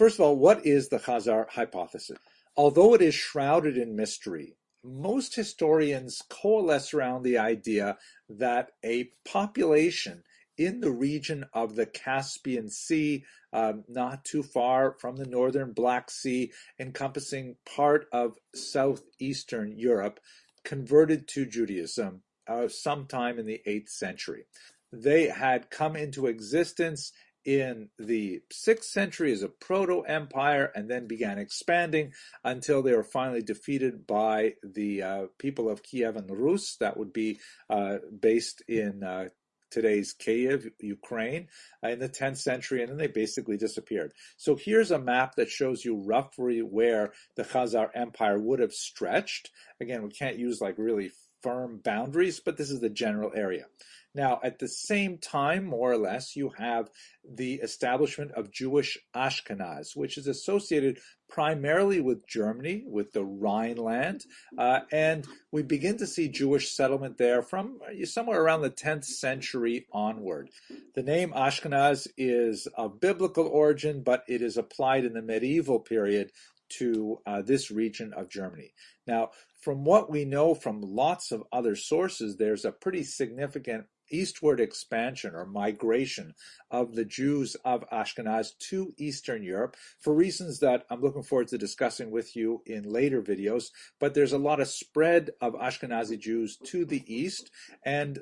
First of all, what is the Khazar hypothesis? Although it is shrouded in mystery, most historians coalesce around the idea that a population in the region of the Caspian Sea, um, not too far from the northern Black Sea, encompassing part of southeastern Europe, converted to Judaism uh, sometime in the 8th century. They had come into existence in the 6th century as a proto empire and then began expanding until they were finally defeated by the uh, people of Kiev and Rus, that would be uh, based in uh, today's Kiev, Ukraine, uh, in the 10th century, and then they basically disappeared. So here's a map that shows you roughly where the Khazar Empire would have stretched. Again, we can't use like really firm boundaries, but this is the general area. Now, at the same time, more or less, you have the establishment of Jewish Ashkenaz, which is associated primarily with Germany, with the Rhineland, uh, and we begin to see Jewish settlement there from uh, somewhere around the 10th century onward. The name Ashkenaz is of biblical origin, but it is applied in the medieval period to uh, this region of Germany. Now, from what we know from lots of other sources, there's a pretty significant eastward expansion or migration of the Jews of Ashkenaz to Eastern Europe for reasons that I'm looking forward to discussing with you in later videos. But there's a lot of spread of Ashkenazi Jews to the east, and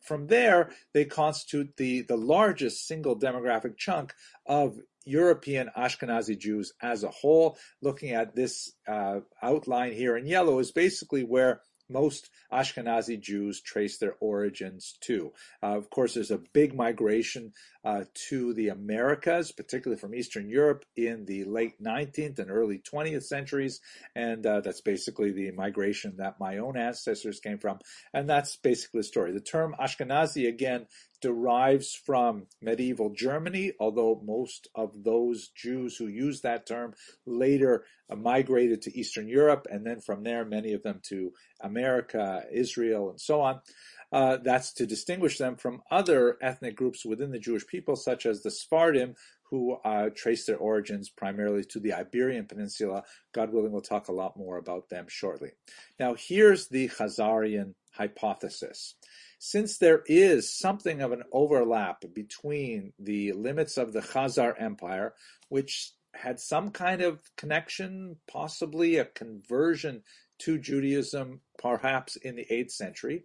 from there they constitute the, the largest single demographic chunk of European Ashkenazi Jews as a whole. Looking at this uh, outline here in yellow is basically where most Ashkenazi Jews trace their origins to. Uh, of course, there's a big migration uh, to the Americas, particularly from Eastern Europe in the late 19th and early 20th centuries. And uh, that's basically the migration that my own ancestors came from. And that's basically the story. The term Ashkenazi, again, derives from medieval Germany, although most of those Jews who used that term later migrated to Eastern Europe, and then from there, many of them to America, Israel, and so on. Uh, that's to distinguish them from other ethnic groups within the Jewish people, such as the Sephardim, who uh, trace their origins primarily to the Iberian Peninsula. God willing, we'll talk a lot more about them shortly. Now, here's the Khazarian hypothesis since there is something of an overlap between the limits of the Khazar Empire, which had some kind of connection, possibly a conversion to Judaism, perhaps in the 8th century,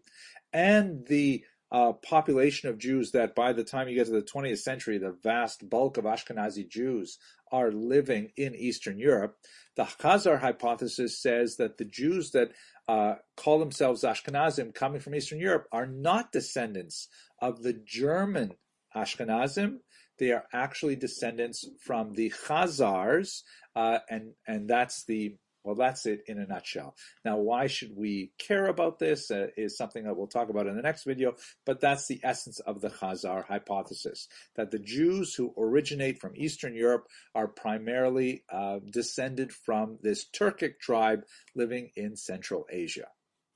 and the uh, population of Jews that by the time you get to the 20th century, the vast bulk of Ashkenazi Jews are living in Eastern Europe. The Khazar hypothesis says that the Jews that uh, call themselves Ashkenazim coming from Eastern Europe are not descendants of the German Ashkenazim. They are actually descendants from the Khazars, uh, and and that's the well, that's it in a nutshell. Now, why should we care about this uh, is something that we'll talk about in the next video, but that's the essence of the Khazar hypothesis, that the Jews who originate from Eastern Europe are primarily uh, descended from this Turkic tribe living in Central Asia.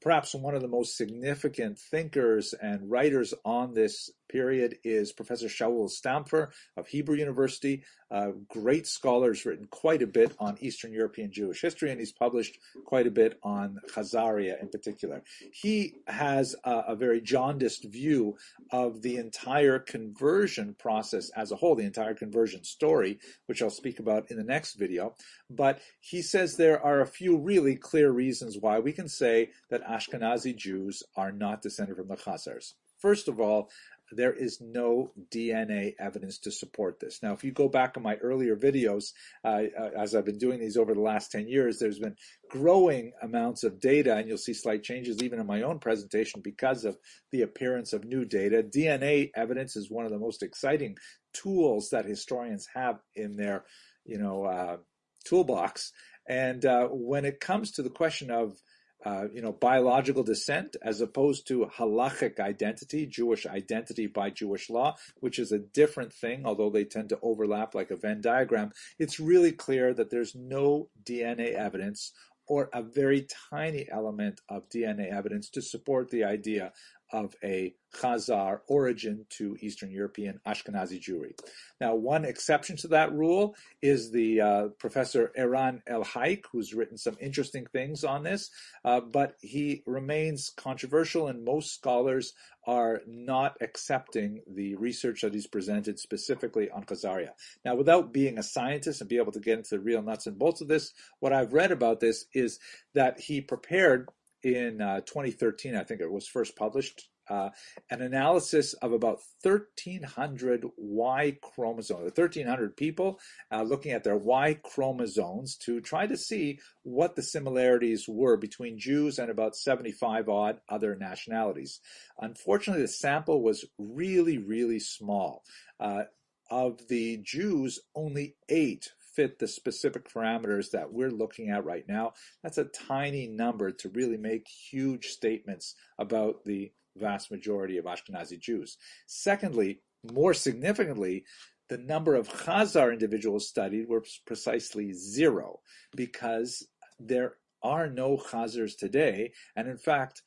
Perhaps one of the most significant thinkers and writers on this period is Professor Shaul Stampfer of Hebrew University. Uh, great scholar, has written quite a bit on Eastern European Jewish history, and he's published quite a bit on Khazaria in particular. He has a, a very jaundiced view of the entire conversion process as a whole, the entire conversion story, which I'll speak about in the next video. But he says there are a few really clear reasons why we can say that Ashkenazi Jews are not descended from the Khazars. First of all, there is no DNA evidence to support this. Now, if you go back in my earlier videos, uh, as I've been doing these over the last 10 years, there's been growing amounts of data, and you'll see slight changes even in my own presentation because of the appearance of new data. DNA evidence is one of the most exciting tools that historians have in their, you know, uh, toolbox. And uh, when it comes to the question of uh, you know, biological descent as opposed to halachic identity, Jewish identity by Jewish law, which is a different thing, although they tend to overlap like a Venn diagram. It's really clear that there's no DNA evidence or a very tiny element of DNA evidence to support the idea of a Khazar origin to Eastern European Ashkenazi Jewry. Now, one exception to that rule is the uh, Professor Eran Elhaik, who's written some interesting things on this, uh, but he remains controversial, and most scholars are not accepting the research that he's presented specifically on Khazaria. Now, without being a scientist and be able to get into the real nuts and bolts of this, what I've read about this is that he prepared in uh, 2013, I think it was first published, uh, an analysis of about 1,300 Y chromosomes, 1,300 people uh, looking at their Y chromosomes to try to see what the similarities were between Jews and about 75 odd other nationalities. Unfortunately, the sample was really, really small. Uh, of the Jews, only eight fit the specific parameters that we're looking at right now. That's a tiny number to really make huge statements about the vast majority of Ashkenazi Jews. Secondly, more significantly, the number of Khazar individuals studied were precisely zero because there are no Khazars today. And in fact,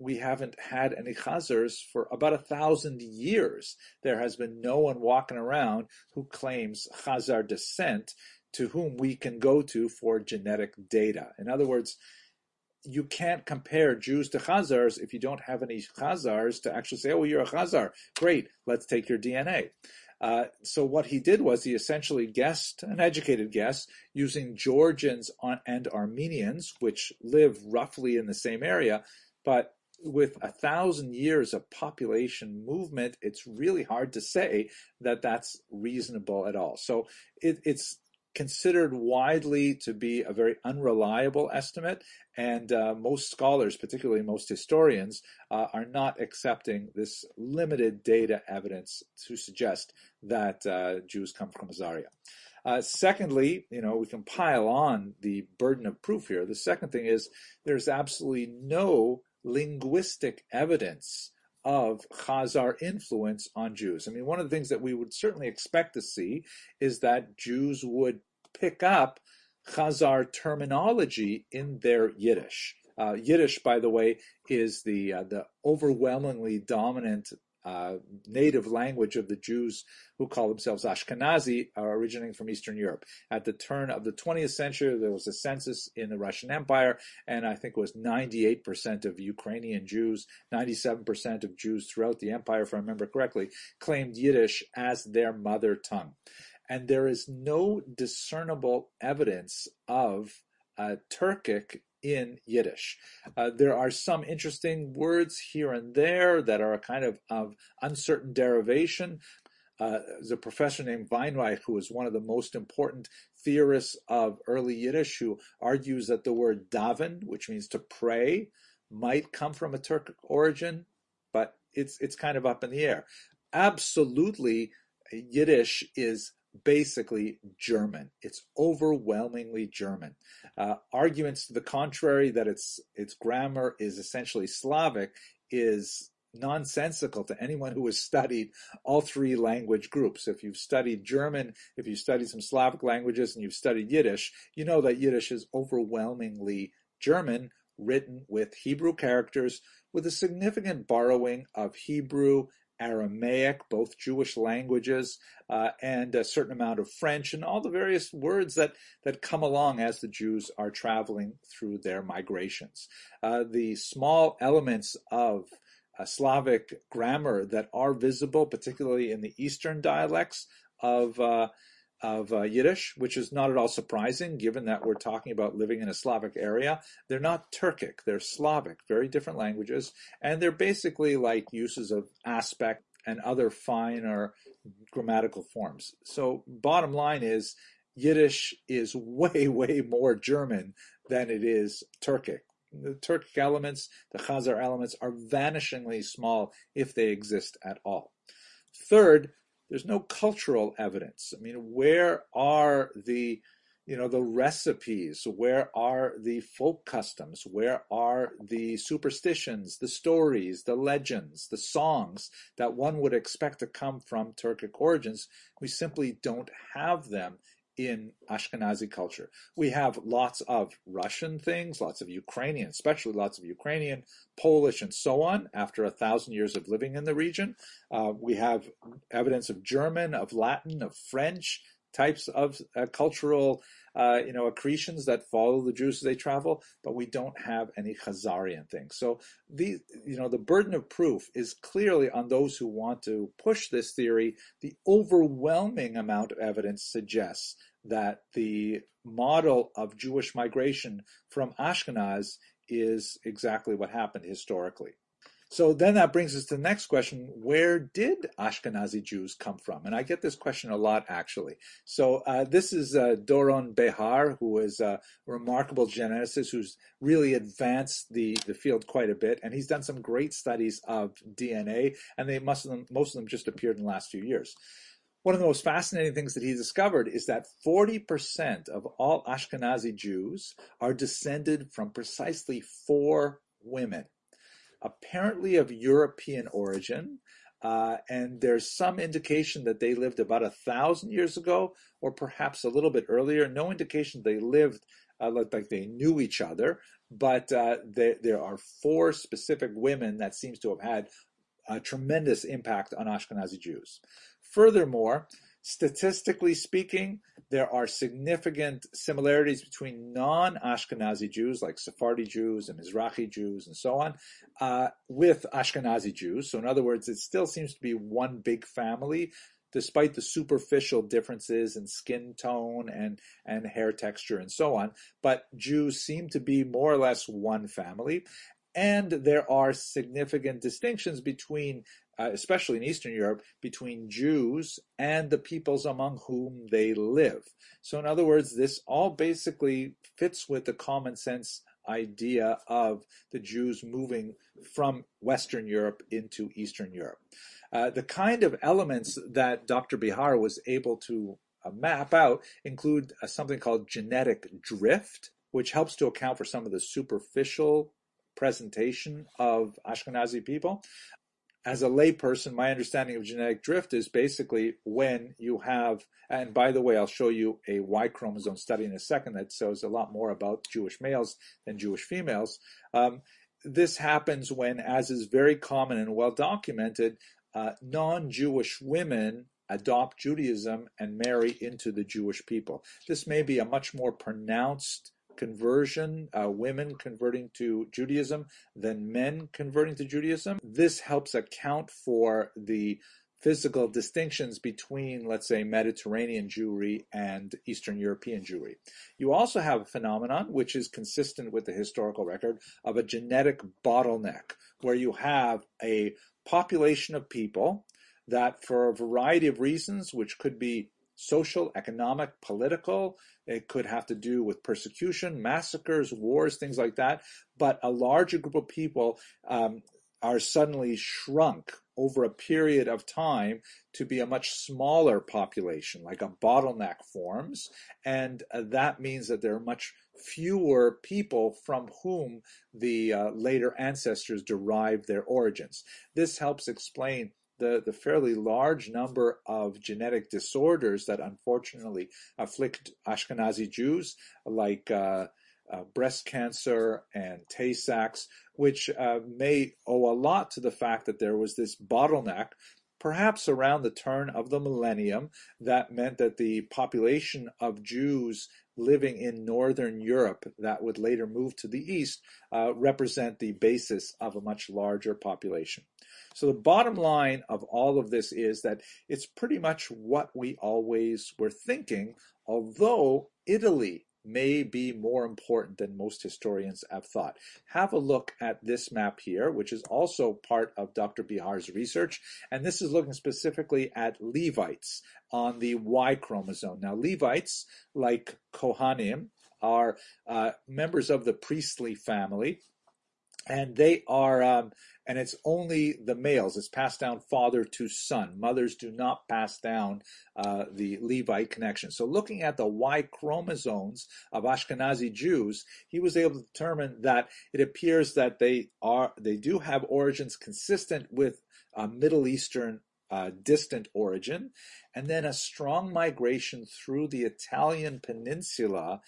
we haven't had any Khazars for about a thousand years. There has been no one walking around who claims Khazar descent to whom we can go to for genetic data. In other words, you can't compare Jews to Khazars if you don't have any Khazars to actually say, oh, you're a Khazar. Great, let's take your DNA. Uh, so what he did was he essentially guessed, an educated guess, using Georgians and Armenians, which live roughly in the same area, but with a thousand years of population movement, it's really hard to say that that's reasonable at all. So it, it's considered widely to be a very unreliable estimate, and uh, most scholars, particularly most historians, uh, are not accepting this limited data evidence to suggest that uh, Jews come from Khazaria. Uh, secondly, you know, we can pile on the burden of proof here. The second thing is there's absolutely no linguistic evidence of Khazar influence on Jews. I mean, one of the things that we would certainly expect to see is that Jews would pick up Khazar terminology in their Yiddish. Uh, Yiddish, by the way, is the uh, the overwhelmingly dominant uh, native language of the Jews who call themselves Ashkenazi, are originating from Eastern Europe. At the turn of the 20th century, there was a census in the Russian Empire, and I think it was 98% of Ukrainian Jews, 97% of Jews throughout the empire, if I remember correctly, claimed Yiddish as their mother tongue. And there is no discernible evidence of uh, Turkic in Yiddish. Uh, there are some interesting words here and there that are a kind of, of uncertain derivation. Uh, there's a professor named Weinreich who is one of the most important theorists of early Yiddish who argues that the word daven, which means to pray, might come from a Turkic origin, but it's it's kind of up in the air. Absolutely, Yiddish is basically German. It's overwhelmingly German. Uh, arguments to the contrary that its its grammar is essentially Slavic is nonsensical to anyone who has studied all three language groups. If you've studied German, if you've studied some Slavic languages, and you've studied Yiddish, you know that Yiddish is overwhelmingly German, written with Hebrew characters, with a significant borrowing of Hebrew Aramaic, both Jewish languages, uh, and a certain amount of French, and all the various words that, that come along as the Jews are traveling through their migrations. Uh, the small elements of uh, Slavic grammar that are visible, particularly in the Eastern dialects of uh, of uh, Yiddish, which is not at all surprising given that we're talking about living in a Slavic area. They're not Turkic, they're Slavic, very different languages, and they're basically like uses of aspect and other finer grammatical forms. So, bottom line is Yiddish is way, way more German than it is Turkic. The Turkic elements, the Khazar elements, are vanishingly small if they exist at all. Third, there's no cultural evidence. I mean, where are the you know the recipes? Where are the folk customs? Where are the superstitions the stories the legends the songs that one would expect to come from turkic origins? We simply don't have them in Ashkenazi culture. We have lots of Russian things, lots of Ukrainian, especially lots of Ukrainian, Polish, and so on after a thousand years of living in the region. Uh, we have evidence of German, of Latin, of French types of uh, cultural uh, you know, accretions that follow the Jews as they travel, but we don't have any Khazarian things. So the, you know, the burden of proof is clearly on those who want to push this theory. The overwhelming amount of evidence suggests that the model of Jewish migration from Ashkenaz is exactly what happened historically. So then that brings us to the next question where did Ashkenazi Jews come from? And I get this question a lot actually. So uh, this is uh, Doron Behar, who is a remarkable geneticist who's really advanced the, the field quite a bit. And he's done some great studies of DNA, and they must most of them just appeared in the last few years. One of the most fascinating things that he discovered is that 40% of all Ashkenazi Jews are descended from precisely four women apparently of European origin. Uh, and there's some indication that they lived about a thousand years ago, or perhaps a little bit earlier. No indication they lived uh, like they knew each other, but uh, there, there are four specific women that seems to have had a tremendous impact on Ashkenazi Jews. Furthermore, Statistically speaking, there are significant similarities between non-Ashkenazi Jews, like Sephardi Jews and Mizrahi Jews and so on, uh, with Ashkenazi Jews. So in other words, it still seems to be one big family, despite the superficial differences in skin tone and, and hair texture and so on. But Jews seem to be more or less one family. And there are significant distinctions between uh, especially in Eastern Europe, between Jews and the peoples among whom they live. So, in other words, this all basically fits with the common sense idea of the Jews moving from Western Europe into Eastern Europe. Uh, the kind of elements that Dr. Behar was able to uh, map out include uh, something called genetic drift, which helps to account for some of the superficial presentation of Ashkenazi people as a layperson, my understanding of genetic drift is basically when you have, and by the way, I'll show you a Y chromosome study in a second that shows a lot more about Jewish males than Jewish females. Um, this happens when, as is very common and well documented, uh, non Jewish women adopt Judaism and marry into the Jewish people. This may be a much more pronounced conversion, uh, women converting to Judaism than men converting to Judaism. This helps account for the physical distinctions between, let's say, Mediterranean Jewry and Eastern European Jewry. You also have a phenomenon which is consistent with the historical record of a genetic bottleneck, where you have a population of people that, for a variety of reasons, which could be social, economic, political. It could have to do with persecution, massacres, wars, things like that. But a larger group of people um, are suddenly shrunk over a period of time to be a much smaller population, like a bottleneck forms. And uh, that means that there are much fewer people from whom the uh, later ancestors derive their origins. This helps explain the, the fairly large number of genetic disorders that unfortunately afflict Ashkenazi Jews, like uh, uh, breast cancer and Tay Sachs, which uh, may owe a lot to the fact that there was this bottleneck, perhaps around the turn of the millennium, that meant that the population of Jews living in Northern Europe that would later move to the East uh, represent the basis of a much larger population. So the bottom line of all of this is that it's pretty much what we always were thinking, although Italy may be more important than most historians have thought. Have a look at this map here, which is also part of Dr. Behar's research, and this is looking specifically at Levites on the Y chromosome. Now, Levites, like Kohanim, are uh, members of the priestly family, and they are um, and it's only the males. It's passed down father to son. Mothers do not pass down uh, the levite connection. So looking at the y chromosomes of ashkenazi jews he was able to determine that it appears that they are they do have origins consistent with uh, middle eastern uh, distant origin, and then a strong migration through the Italian peninsula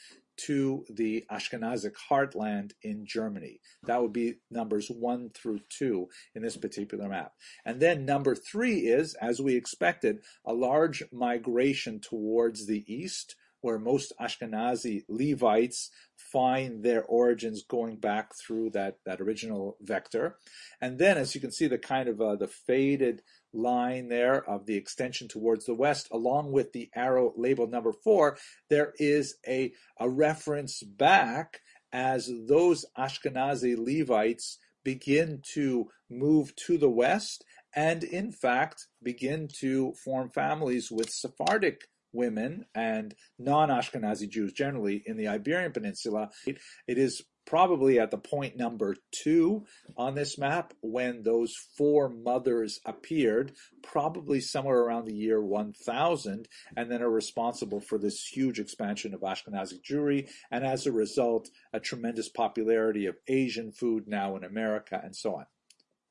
to the Ashkenazic heartland in Germany. That would be numbers one through two in this particular map. And then number three is, as we expected, a large migration towards the east, where most Ashkenazi Levites find their origins going back through that, that original vector. And then, as you can see, the kind of uh, the faded line there of the extension towards the west, along with the arrow labeled number four, there is a, a reference back as those Ashkenazi Levites begin to move to the west and, in fact, begin to form families with Sephardic women and non-Ashkenazi Jews generally in the Iberian Peninsula. It is probably at the point number two on this map when those four mothers appeared, probably somewhere around the year 1000, and then are responsible for this huge expansion of Ashkenazi Jewry, and as a result, a tremendous popularity of Asian food now in America, and so on.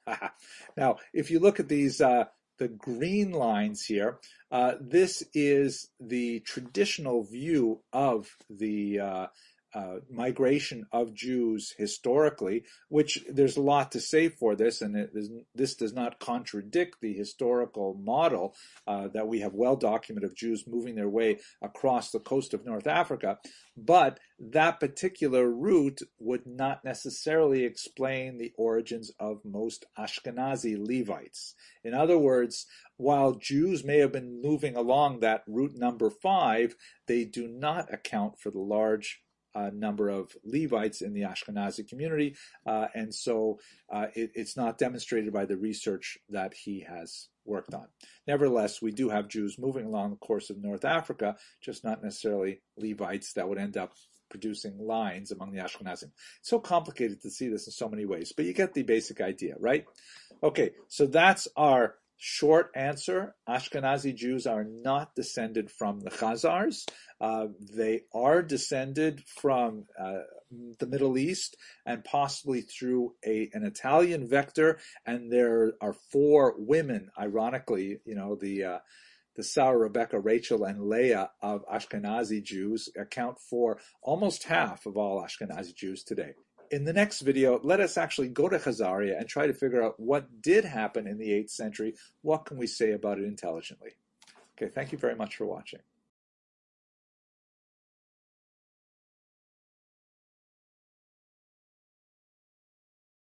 now, if you look at these uh, the green lines here, uh, this is the traditional view of the uh, uh, migration of Jews historically, which there's a lot to say for this, and this does not contradict the historical model uh, that we have well documented of Jews moving their way across the coast of North Africa. But that particular route would not necessarily explain the origins of most Ashkenazi Levites. In other words, while Jews may have been moving along that route number five, they do not account for the large uh, number of Levites in the Ashkenazi community, uh, and so uh, it, it's not demonstrated by the research that he has worked on. Nevertheless, we do have Jews moving along the course of North Africa, just not necessarily Levites that would end up producing lines among the Ashkenazim. It's so complicated to see this in so many ways, but you get the basic idea, right? Okay, so that's our Short answer Ashkenazi Jews are not descended from the Khazars. Uh, they are descended from uh, the Middle East and possibly through a, an Italian vector. And there are four women, ironically, you know, the. Uh, the Sarah, Rebecca, Rachel, and Leah of Ashkenazi Jews account for almost half of all Ashkenazi Jews today in the next video, let us actually go to Khazaria and try to figure out what did happen in the 8th century. What can we say about it intelligently? Okay, thank you very much for watching.